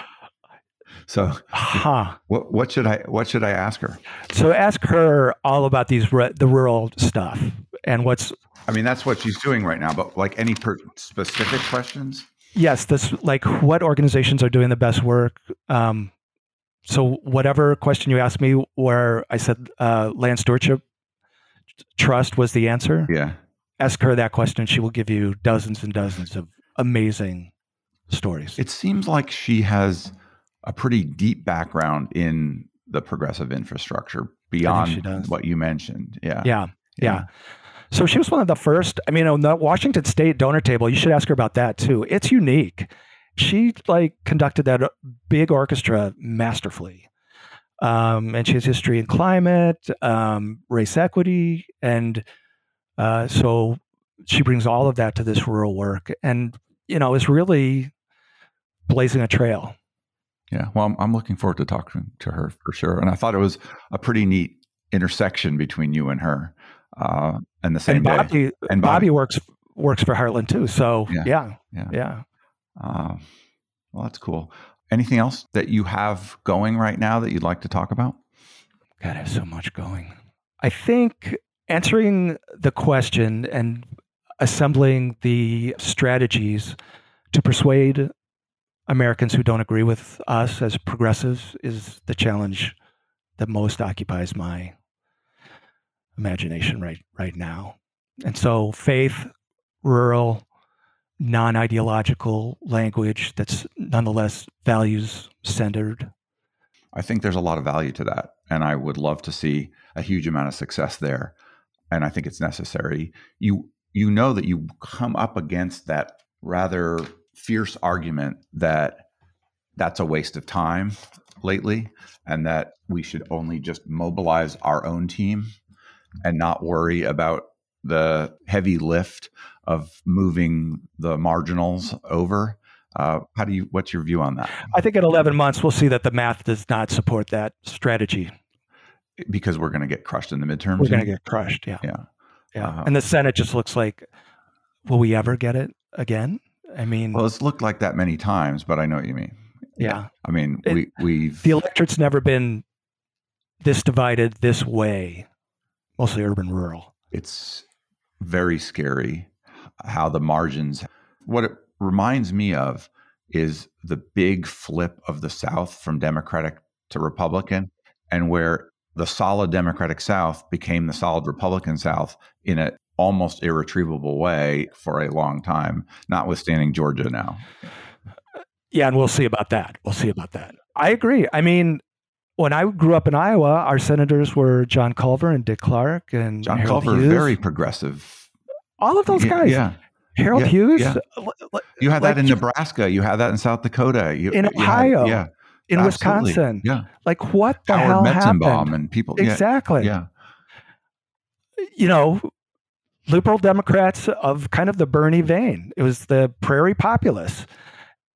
So, Huh. what what should I what should I ask her? So ask her all about these the rural stuff and what's I mean, that's what she's doing right now. But like any per- specific questions? yes, this like what organizations are doing the best work. Um, so whatever question you asked me, where I said uh, land stewardship trust was the answer, Yeah. ask her that question. She will give you dozens and dozens of amazing stories. It seems like she has a pretty deep background in the progressive infrastructure beyond what you mentioned. Yeah. yeah, yeah. So she was one of the first. I mean, on the Washington State donor table, you should ask her about that too. It's unique. She like conducted that big orchestra masterfully, um, and she has history in climate, um, race equity, and uh, so she brings all of that to this rural work, and you know, is really blazing a trail. Yeah. Well, I'm, I'm looking forward to talking to her for sure. And I thought it was a pretty neat intersection between you and her. Uh, and the same And day. And Bobby Bobby. works works for Heartland too. So Yeah. yeah, Yeah. yeah. Uh, well, that's cool. Anything else that you have going right now that you'd like to talk about? God, I have so much going. I think answering the question and assembling the strategies to persuade Americans who don't agree with us as progressives is the challenge that most occupies my imagination right right now. And so faith, rural, non-ideological language that's nonetheless values centered. I think there's a lot of value to that. And I would love to see a huge amount of success there. And I think it's necessary. You you know that you come up against that rather fierce argument that that's a waste of time lately and that we should only just mobilize our own team and not worry about the heavy lift of moving the marginals over. Uh, how do you? What's your view on that? I think in 11 months we'll see that the math does not support that strategy. Because we're going to get crushed in the midterms. We're going to get crushed. Yeah. Yeah. Yeah. Uh-huh. and the Senate just looks like, will we ever get it again? I mean, Well, it's looked like that many times, but I know what you mean. yeah. I mean, It- we we've The electorate's never been this divided this way, mostly urban rural. it's very scary how the margins. What it reminds me of is the big flip of the South from Democratic to Republican, and where the solid Democratic South became the solid Republican South in an almost irretrievable way for a long time, notwithstanding Georgia now. Yeah, and we'll see about that. We'll see about that. I agree. I mean, when I grew up in Iowa, our senators were John Culver and Dick Clark and John Harold Culver, Hughes. very progressive. all of those guys. Yeah. Harold Yeah, Hughes yeah. You had Like that in Nebraska. You had that in South Dakota. You, In you had- Ohio, yeah. in absolutely. Wisconsin. Yeah. Like what the hell Howard Metzenbaum happened? and people. yeah, Exactly. Yeah. you know, liberal Democrats of kind of the Bernie vein. It was the prairie populace,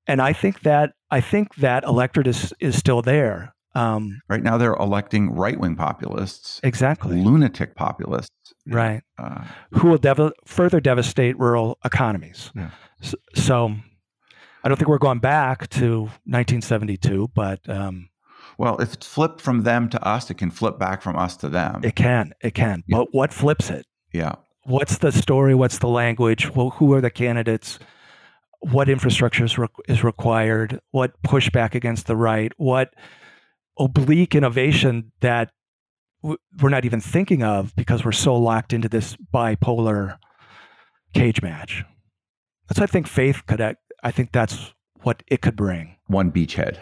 and I think that I think that electorate is is still there. Um, Right now they're electing right wing populists, exactly. lunatic populists. Right. Uh, Who will dev- further devastate rural economies. Yeah. S- So, I don't think we're going back to 1972, but um, well, if it's flipped from them to us, it can flip back from us to them. it can. It can. Yeah. But what flips it? yeah. What's the story what's the language well, who are the candidates what infrastructure is, re- is required what pushback against the right what oblique innovation that w- we're not even thinking of because we're so locked into this bipolar cage match that's what i think faith could act- i think that's what it could bring One beachhead.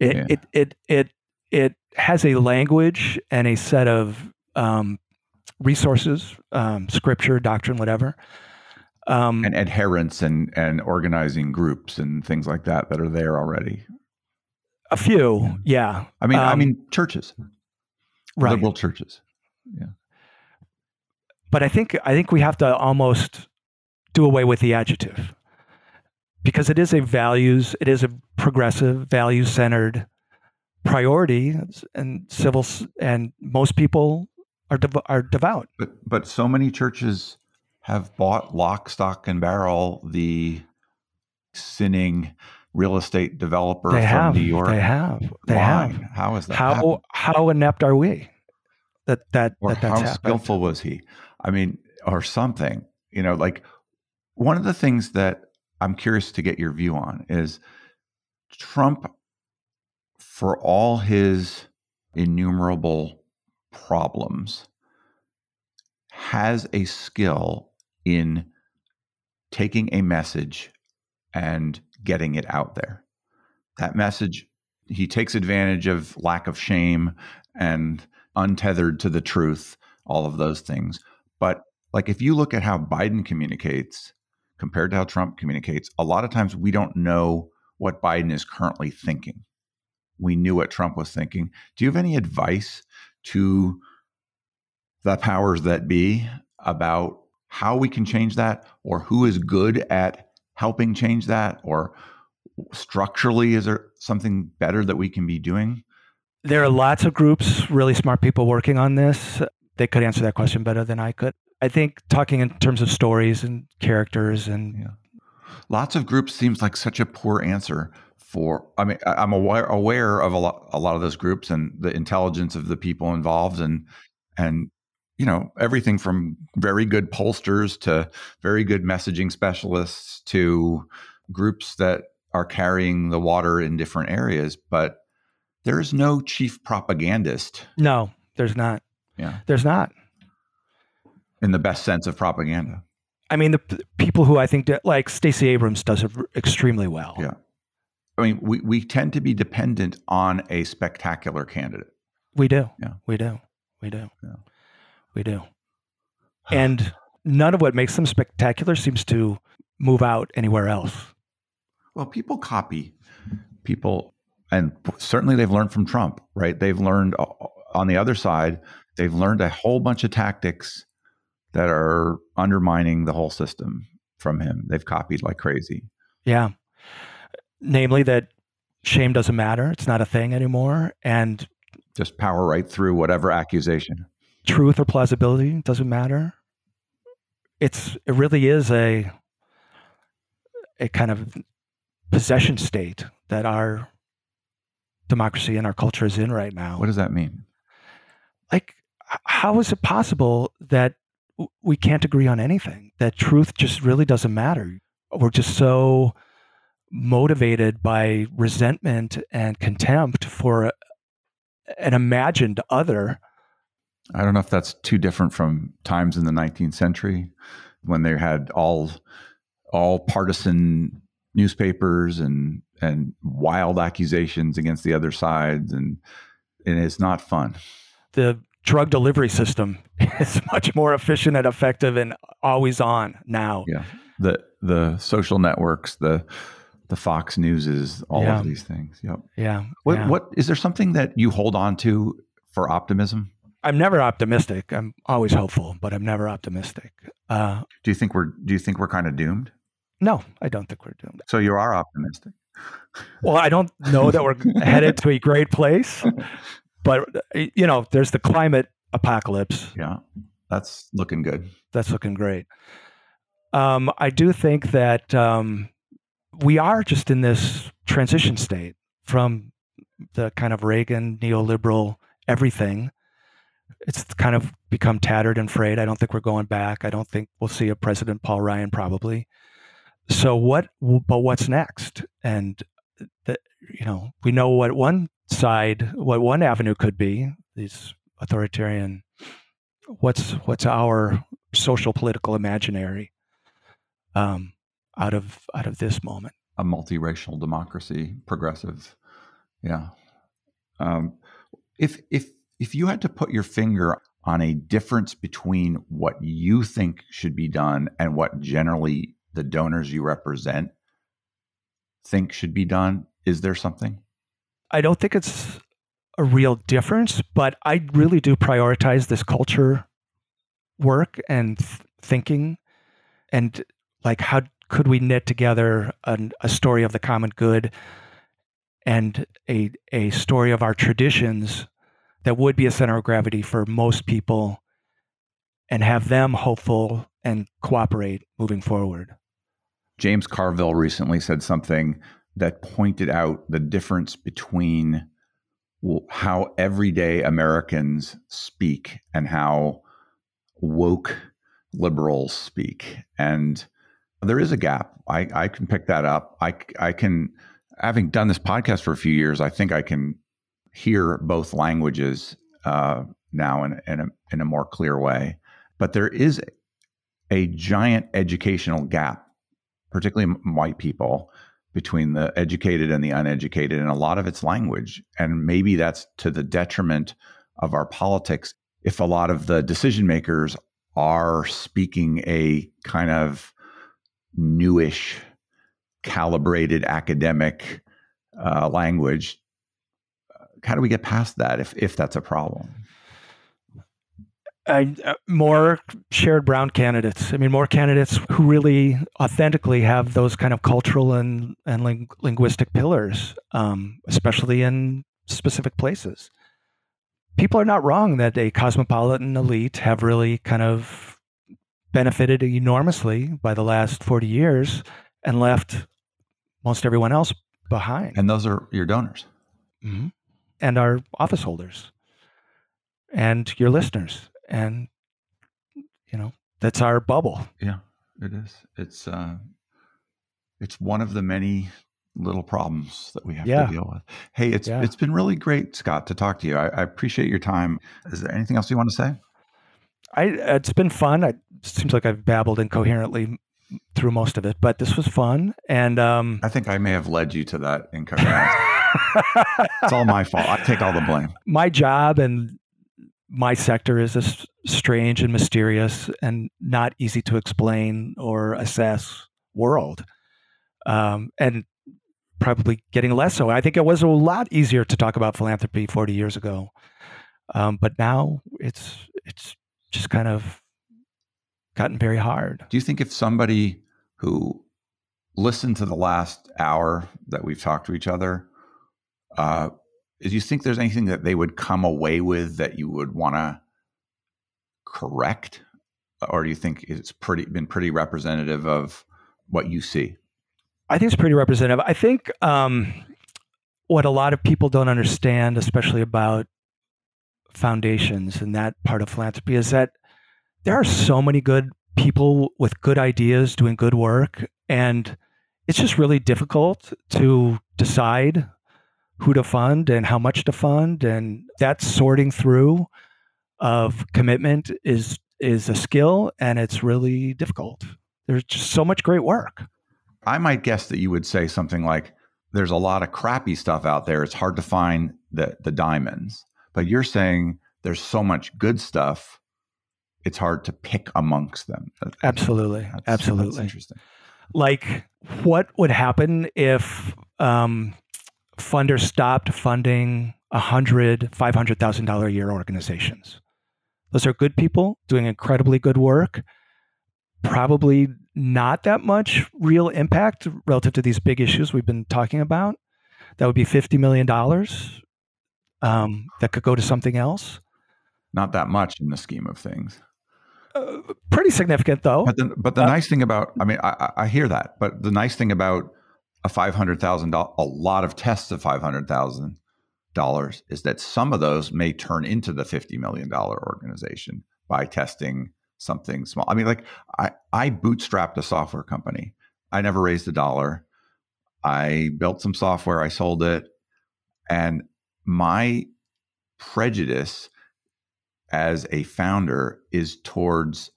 it Yeah. it, it it it has a language and a set of um, resources, um, scripture, doctrine, whatever. Um, And adherents and, and organizing groups and things like that that are there already. a few, yeah, I mean, I Um, mean, churches, right. liberal churches. Yeah. But I think I think we have to almost do away with the adjective because it is a values, it is a progressive, values centered priority, and civil and most people are dev- are devout. But but so many churches have bought lock, stock, and barrel the sinning real estate developer They from have. New York. They have. They Why? have. How is that? How happened? how inept are we? That that or that that's how happened. skillful was he? I mean, or something. You know, like one of the things that I'm curious to get your view on is Trump, for all his innumerable problems, has a skill in taking a message and getting it out there. That message, he takes advantage of lack of shame and untethered to the truth, all of those things. But like if you look at how Biden communicates compared to how Trump communicates, a lot of times we don't know what Biden is currently thinking. We knew what Trump was thinking. Do you have any advice to the powers that be about how we can change that or who is good at helping change that or structurally is there something better that we can be doing? There are lots of groups, really smart people working on this. They could answer that question better than I could. I think talking in terms of stories and characters and Yeah. Lots of groups seems like such a poor answer for. I mean, I'm aware aware of a lot a lot of those groups and the intelligence of the people involved and and you know everything from very good pollsters to very good messaging specialists to groups that are carrying the water in different areas, but there is no chief propagandist. no, there's not. Yeah, There's not. in the best sense of propaganda. I mean, the p- people who I think that, like Stacey Abrams does it extremely well. Yeah. I mean, we, we tend to be dependent on a spectacular candidate. We do. Yeah. We do. We do. Yeah. We do. And none of what makes them spectacular seems to move out anywhere else. Well, people copy people, and certainly they've learned from Trump, right? They've learned uh, on the other side, they've learned a whole bunch of tactics that are undermining the whole system from him. They've copied like crazy. Yeah. Namely, that shame doesn't matter. It's not a thing anymore. And Just power right through whatever accusation. truth or plausibility doesn't matter. It's it really is a a kind of possession state that our democracy and our culture is in right now. What does that mean? like how is it possible that we can't agree on anything that truth just really doesn't matter we're just so motivated by resentment and contempt for an imagined other I don't know if that's too different from times in the 19th century when they had all all partisan newspapers and and wild accusations against the other sides and and it's not fun. the drug delivery system (laughs) is much more efficient and effective and always on now Yeah. The the social networks, the the Fox Newses, all Yeah. of these things. Yep. yeah, What yeah. what is there something that you hold on to for optimism? i'm never optimistic i'm always hopeful but i'm never optimistic uh, Do you think we're do you think we're kind of doomed? no i don't think we're doomed So you are optimistic. (laughs) Well, I don't know that we're headed to a great place, (laughs) but you know, there's the climate apocalypse Yeah. That's looking good. that's looking great. Um, I do think that um, we are just in this transition state from the kind of Reagan neoliberal everything. It's kind of become tattered and frayed. I don't think we're going back. I don't think we'll see a President Paul Ryan probably. So what? But what's next? And the, you know, we know what one side, what one avenue could be. These authoritarian. What's what's our social political imaginary um, out of out of this moment? a multiracial democracy, progressive. Yeah. Um, if if if you had to put your finger on a difference between what you think should be done and what generally the donors you represent think should be done, is there something? I don't think it's a real difference, but I really do prioritize this culture work and th- thinking and like how could we knit together an, a story of the common good and a a story of our traditions that would be a center of gravity for most people and have them hopeful and cooperate moving forward. James Carville recently said something that pointed out the difference between how everyday Americans speak and how woke liberals speak. And there is a gap. I, I can pick that up. I, I can, having done this podcast for a few years, I think I can hear both languages uh, now in, in, a, in a more clear way. But there is a giant educational gap, particularly white people, between the educated and the uneducated, and a lot of it's language. And maybe that's to the detriment of our politics if a lot of the decision makers are speaking a kind of newish, calibrated academic uh, language. How do we get past that if, if that's a problem? uh, more Sherrod Brown candidates. I mean, more candidates who really authentically have those kind of cultural and and ling- linguistic pillars, um, especially in specific places. People are not wrong that a cosmopolitan elite have really kind of benefited enormously by the last forty years and left most everyone else behind. And those are your donors, mm-hmm. and our office holders, and your listeners and you know that's our bubble. Yeah, it is. It's uh, it's one of the many little problems that we have yeah. to deal with. Hey, it's yeah. it's been really great, Scott, to talk to you. I, I, appreciate your time. Is there anything else you want to say? I it's been fun. it seems like I've babbled incoherently through most of it, but this was fun. And um, I think I may have led you to that incoherence. (laughs) it's all my fault. I take all the blame. My job and my sector is a strange and mysterious and not easy to explain or assess world. Um, and probably getting less so. I think it was a lot easier to talk about philanthropy 40 years ago. Um, but now it's it's just kind of gotten very hard. Do you think if somebody who listened to the last hour that we've talked to each other uh, do you think there's anything that they would come away with that you would want to correct, or do you think it's pretty been pretty representative of what you see? I think it's pretty representative. I think um, what a lot of people don't understand, especially about foundations and that part of philanthropy, is that there are so many good people with good ideas doing good work, and it's just really difficult to decide who to fund and how much to fund and that sorting through of commitment is is a skill and it's really difficult. There's just so much great work. I might guess that you would say something like there's a lot of crappy stuff out there. It's hard to find the the diamonds but you're saying there's so much good stuff it's hard to pick amongst them absolutely that's, absolutely that's interesting like what would happen if um, funders stopped funding a hundred, five hundred thousand dollar a year organizations. Those are good people doing incredibly good work. Probably not that much real impact relative to these big issues we've been talking about. That would be fifty million dollars um, that could go to something else. Not that much in the scheme of things. Uh, pretty significant, though. But the, but the uh, nice thing about, I mean, I, I hear that, but the nice thing about a five hundred thousand dollars, a lot of tests of five hundred thousand dollars is that some of those may turn into the fifty million dollar organization by testing something small. I mean, like I I bootstrapped a software company. I never raised a dollar. I built some software. I sold it, and my prejudice as a founder is towards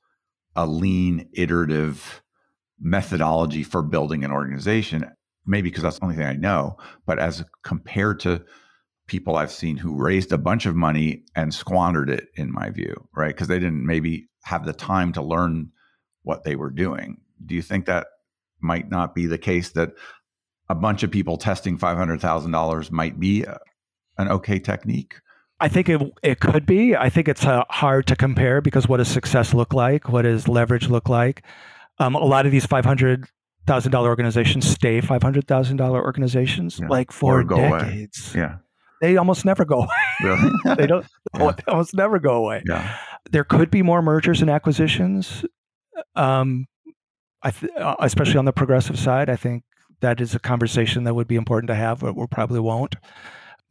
a lean iterative methodology for building an organization maybe because that's the only thing I know, but as compared to people I've seen who raised a bunch of money and squandered it, in my view, right? Because they didn't maybe have the time to learn what they were doing. Do you think that might not be the case that a bunch of people testing $500,000 might be an okay technique? I think it, it could be. I think it's uh, hard to compare because what does success look like? What does leverage look like? Um, a lot of these 500 thousand dollar organizations stay five hundred thousand dollar organizations yeah. like for decades. Away. Yeah. They almost never go away. Really? (laughs) they don't (laughs) yeah. almost never go away. Yeah. There could be more mergers and acquisitions. Um, I th- uh, especially on the progressive side, I think that is a conversation that would be important to have, but we probably won't.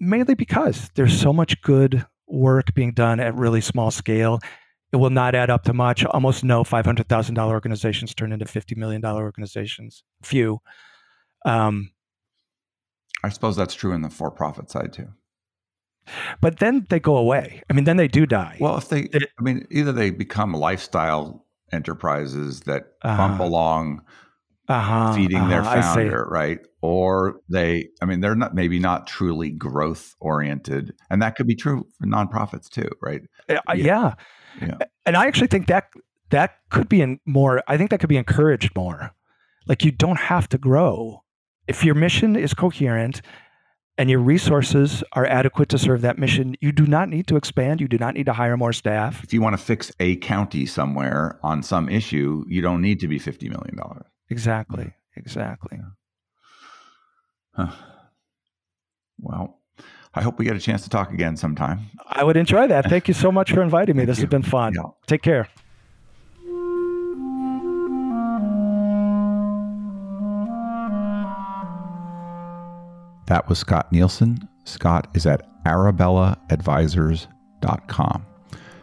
Mainly because there's so much good work being done at really small scale. It will not add up to much. Almost no $500,000 organizations turn into $50 million organizations. Few. Um, I suppose that's true in the for profit side too. But then they go away. I mean, then they do die. Well, if they, I mean, either they become lifestyle enterprises that Uh-huh. bump along uh-huh, feeding their uh-huh, see. founder, right? Or they, I mean, they're not maybe not truly growth oriented, and that could be true for nonprofits too, right? Uh, Yeah. yeah. Yeah. And I actually think that that could be in more. I think that could be encouraged more. Like you don't have to grow if your mission is coherent and your resources are adequate to serve that mission. You do not need to expand. You do not need to hire more staff. If you want to fix a county somewhere on some issue, you don't need to be fifty million Exactly. Exactly. Huh. Well, I hope we get a chance to talk again sometime. I would enjoy that. Thank you so much for inviting me. This you. has been fun. Yeah. Take care. That was Scott Nielsen. Scott is at arabellaadvisors.com.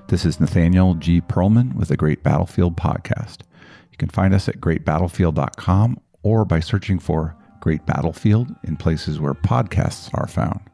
This is Nathaniel G. Pearlman with the Great Battlefield Podcast. Can find us at greatbattlefield.com or by searching for Great Battlefield in places where podcasts are found.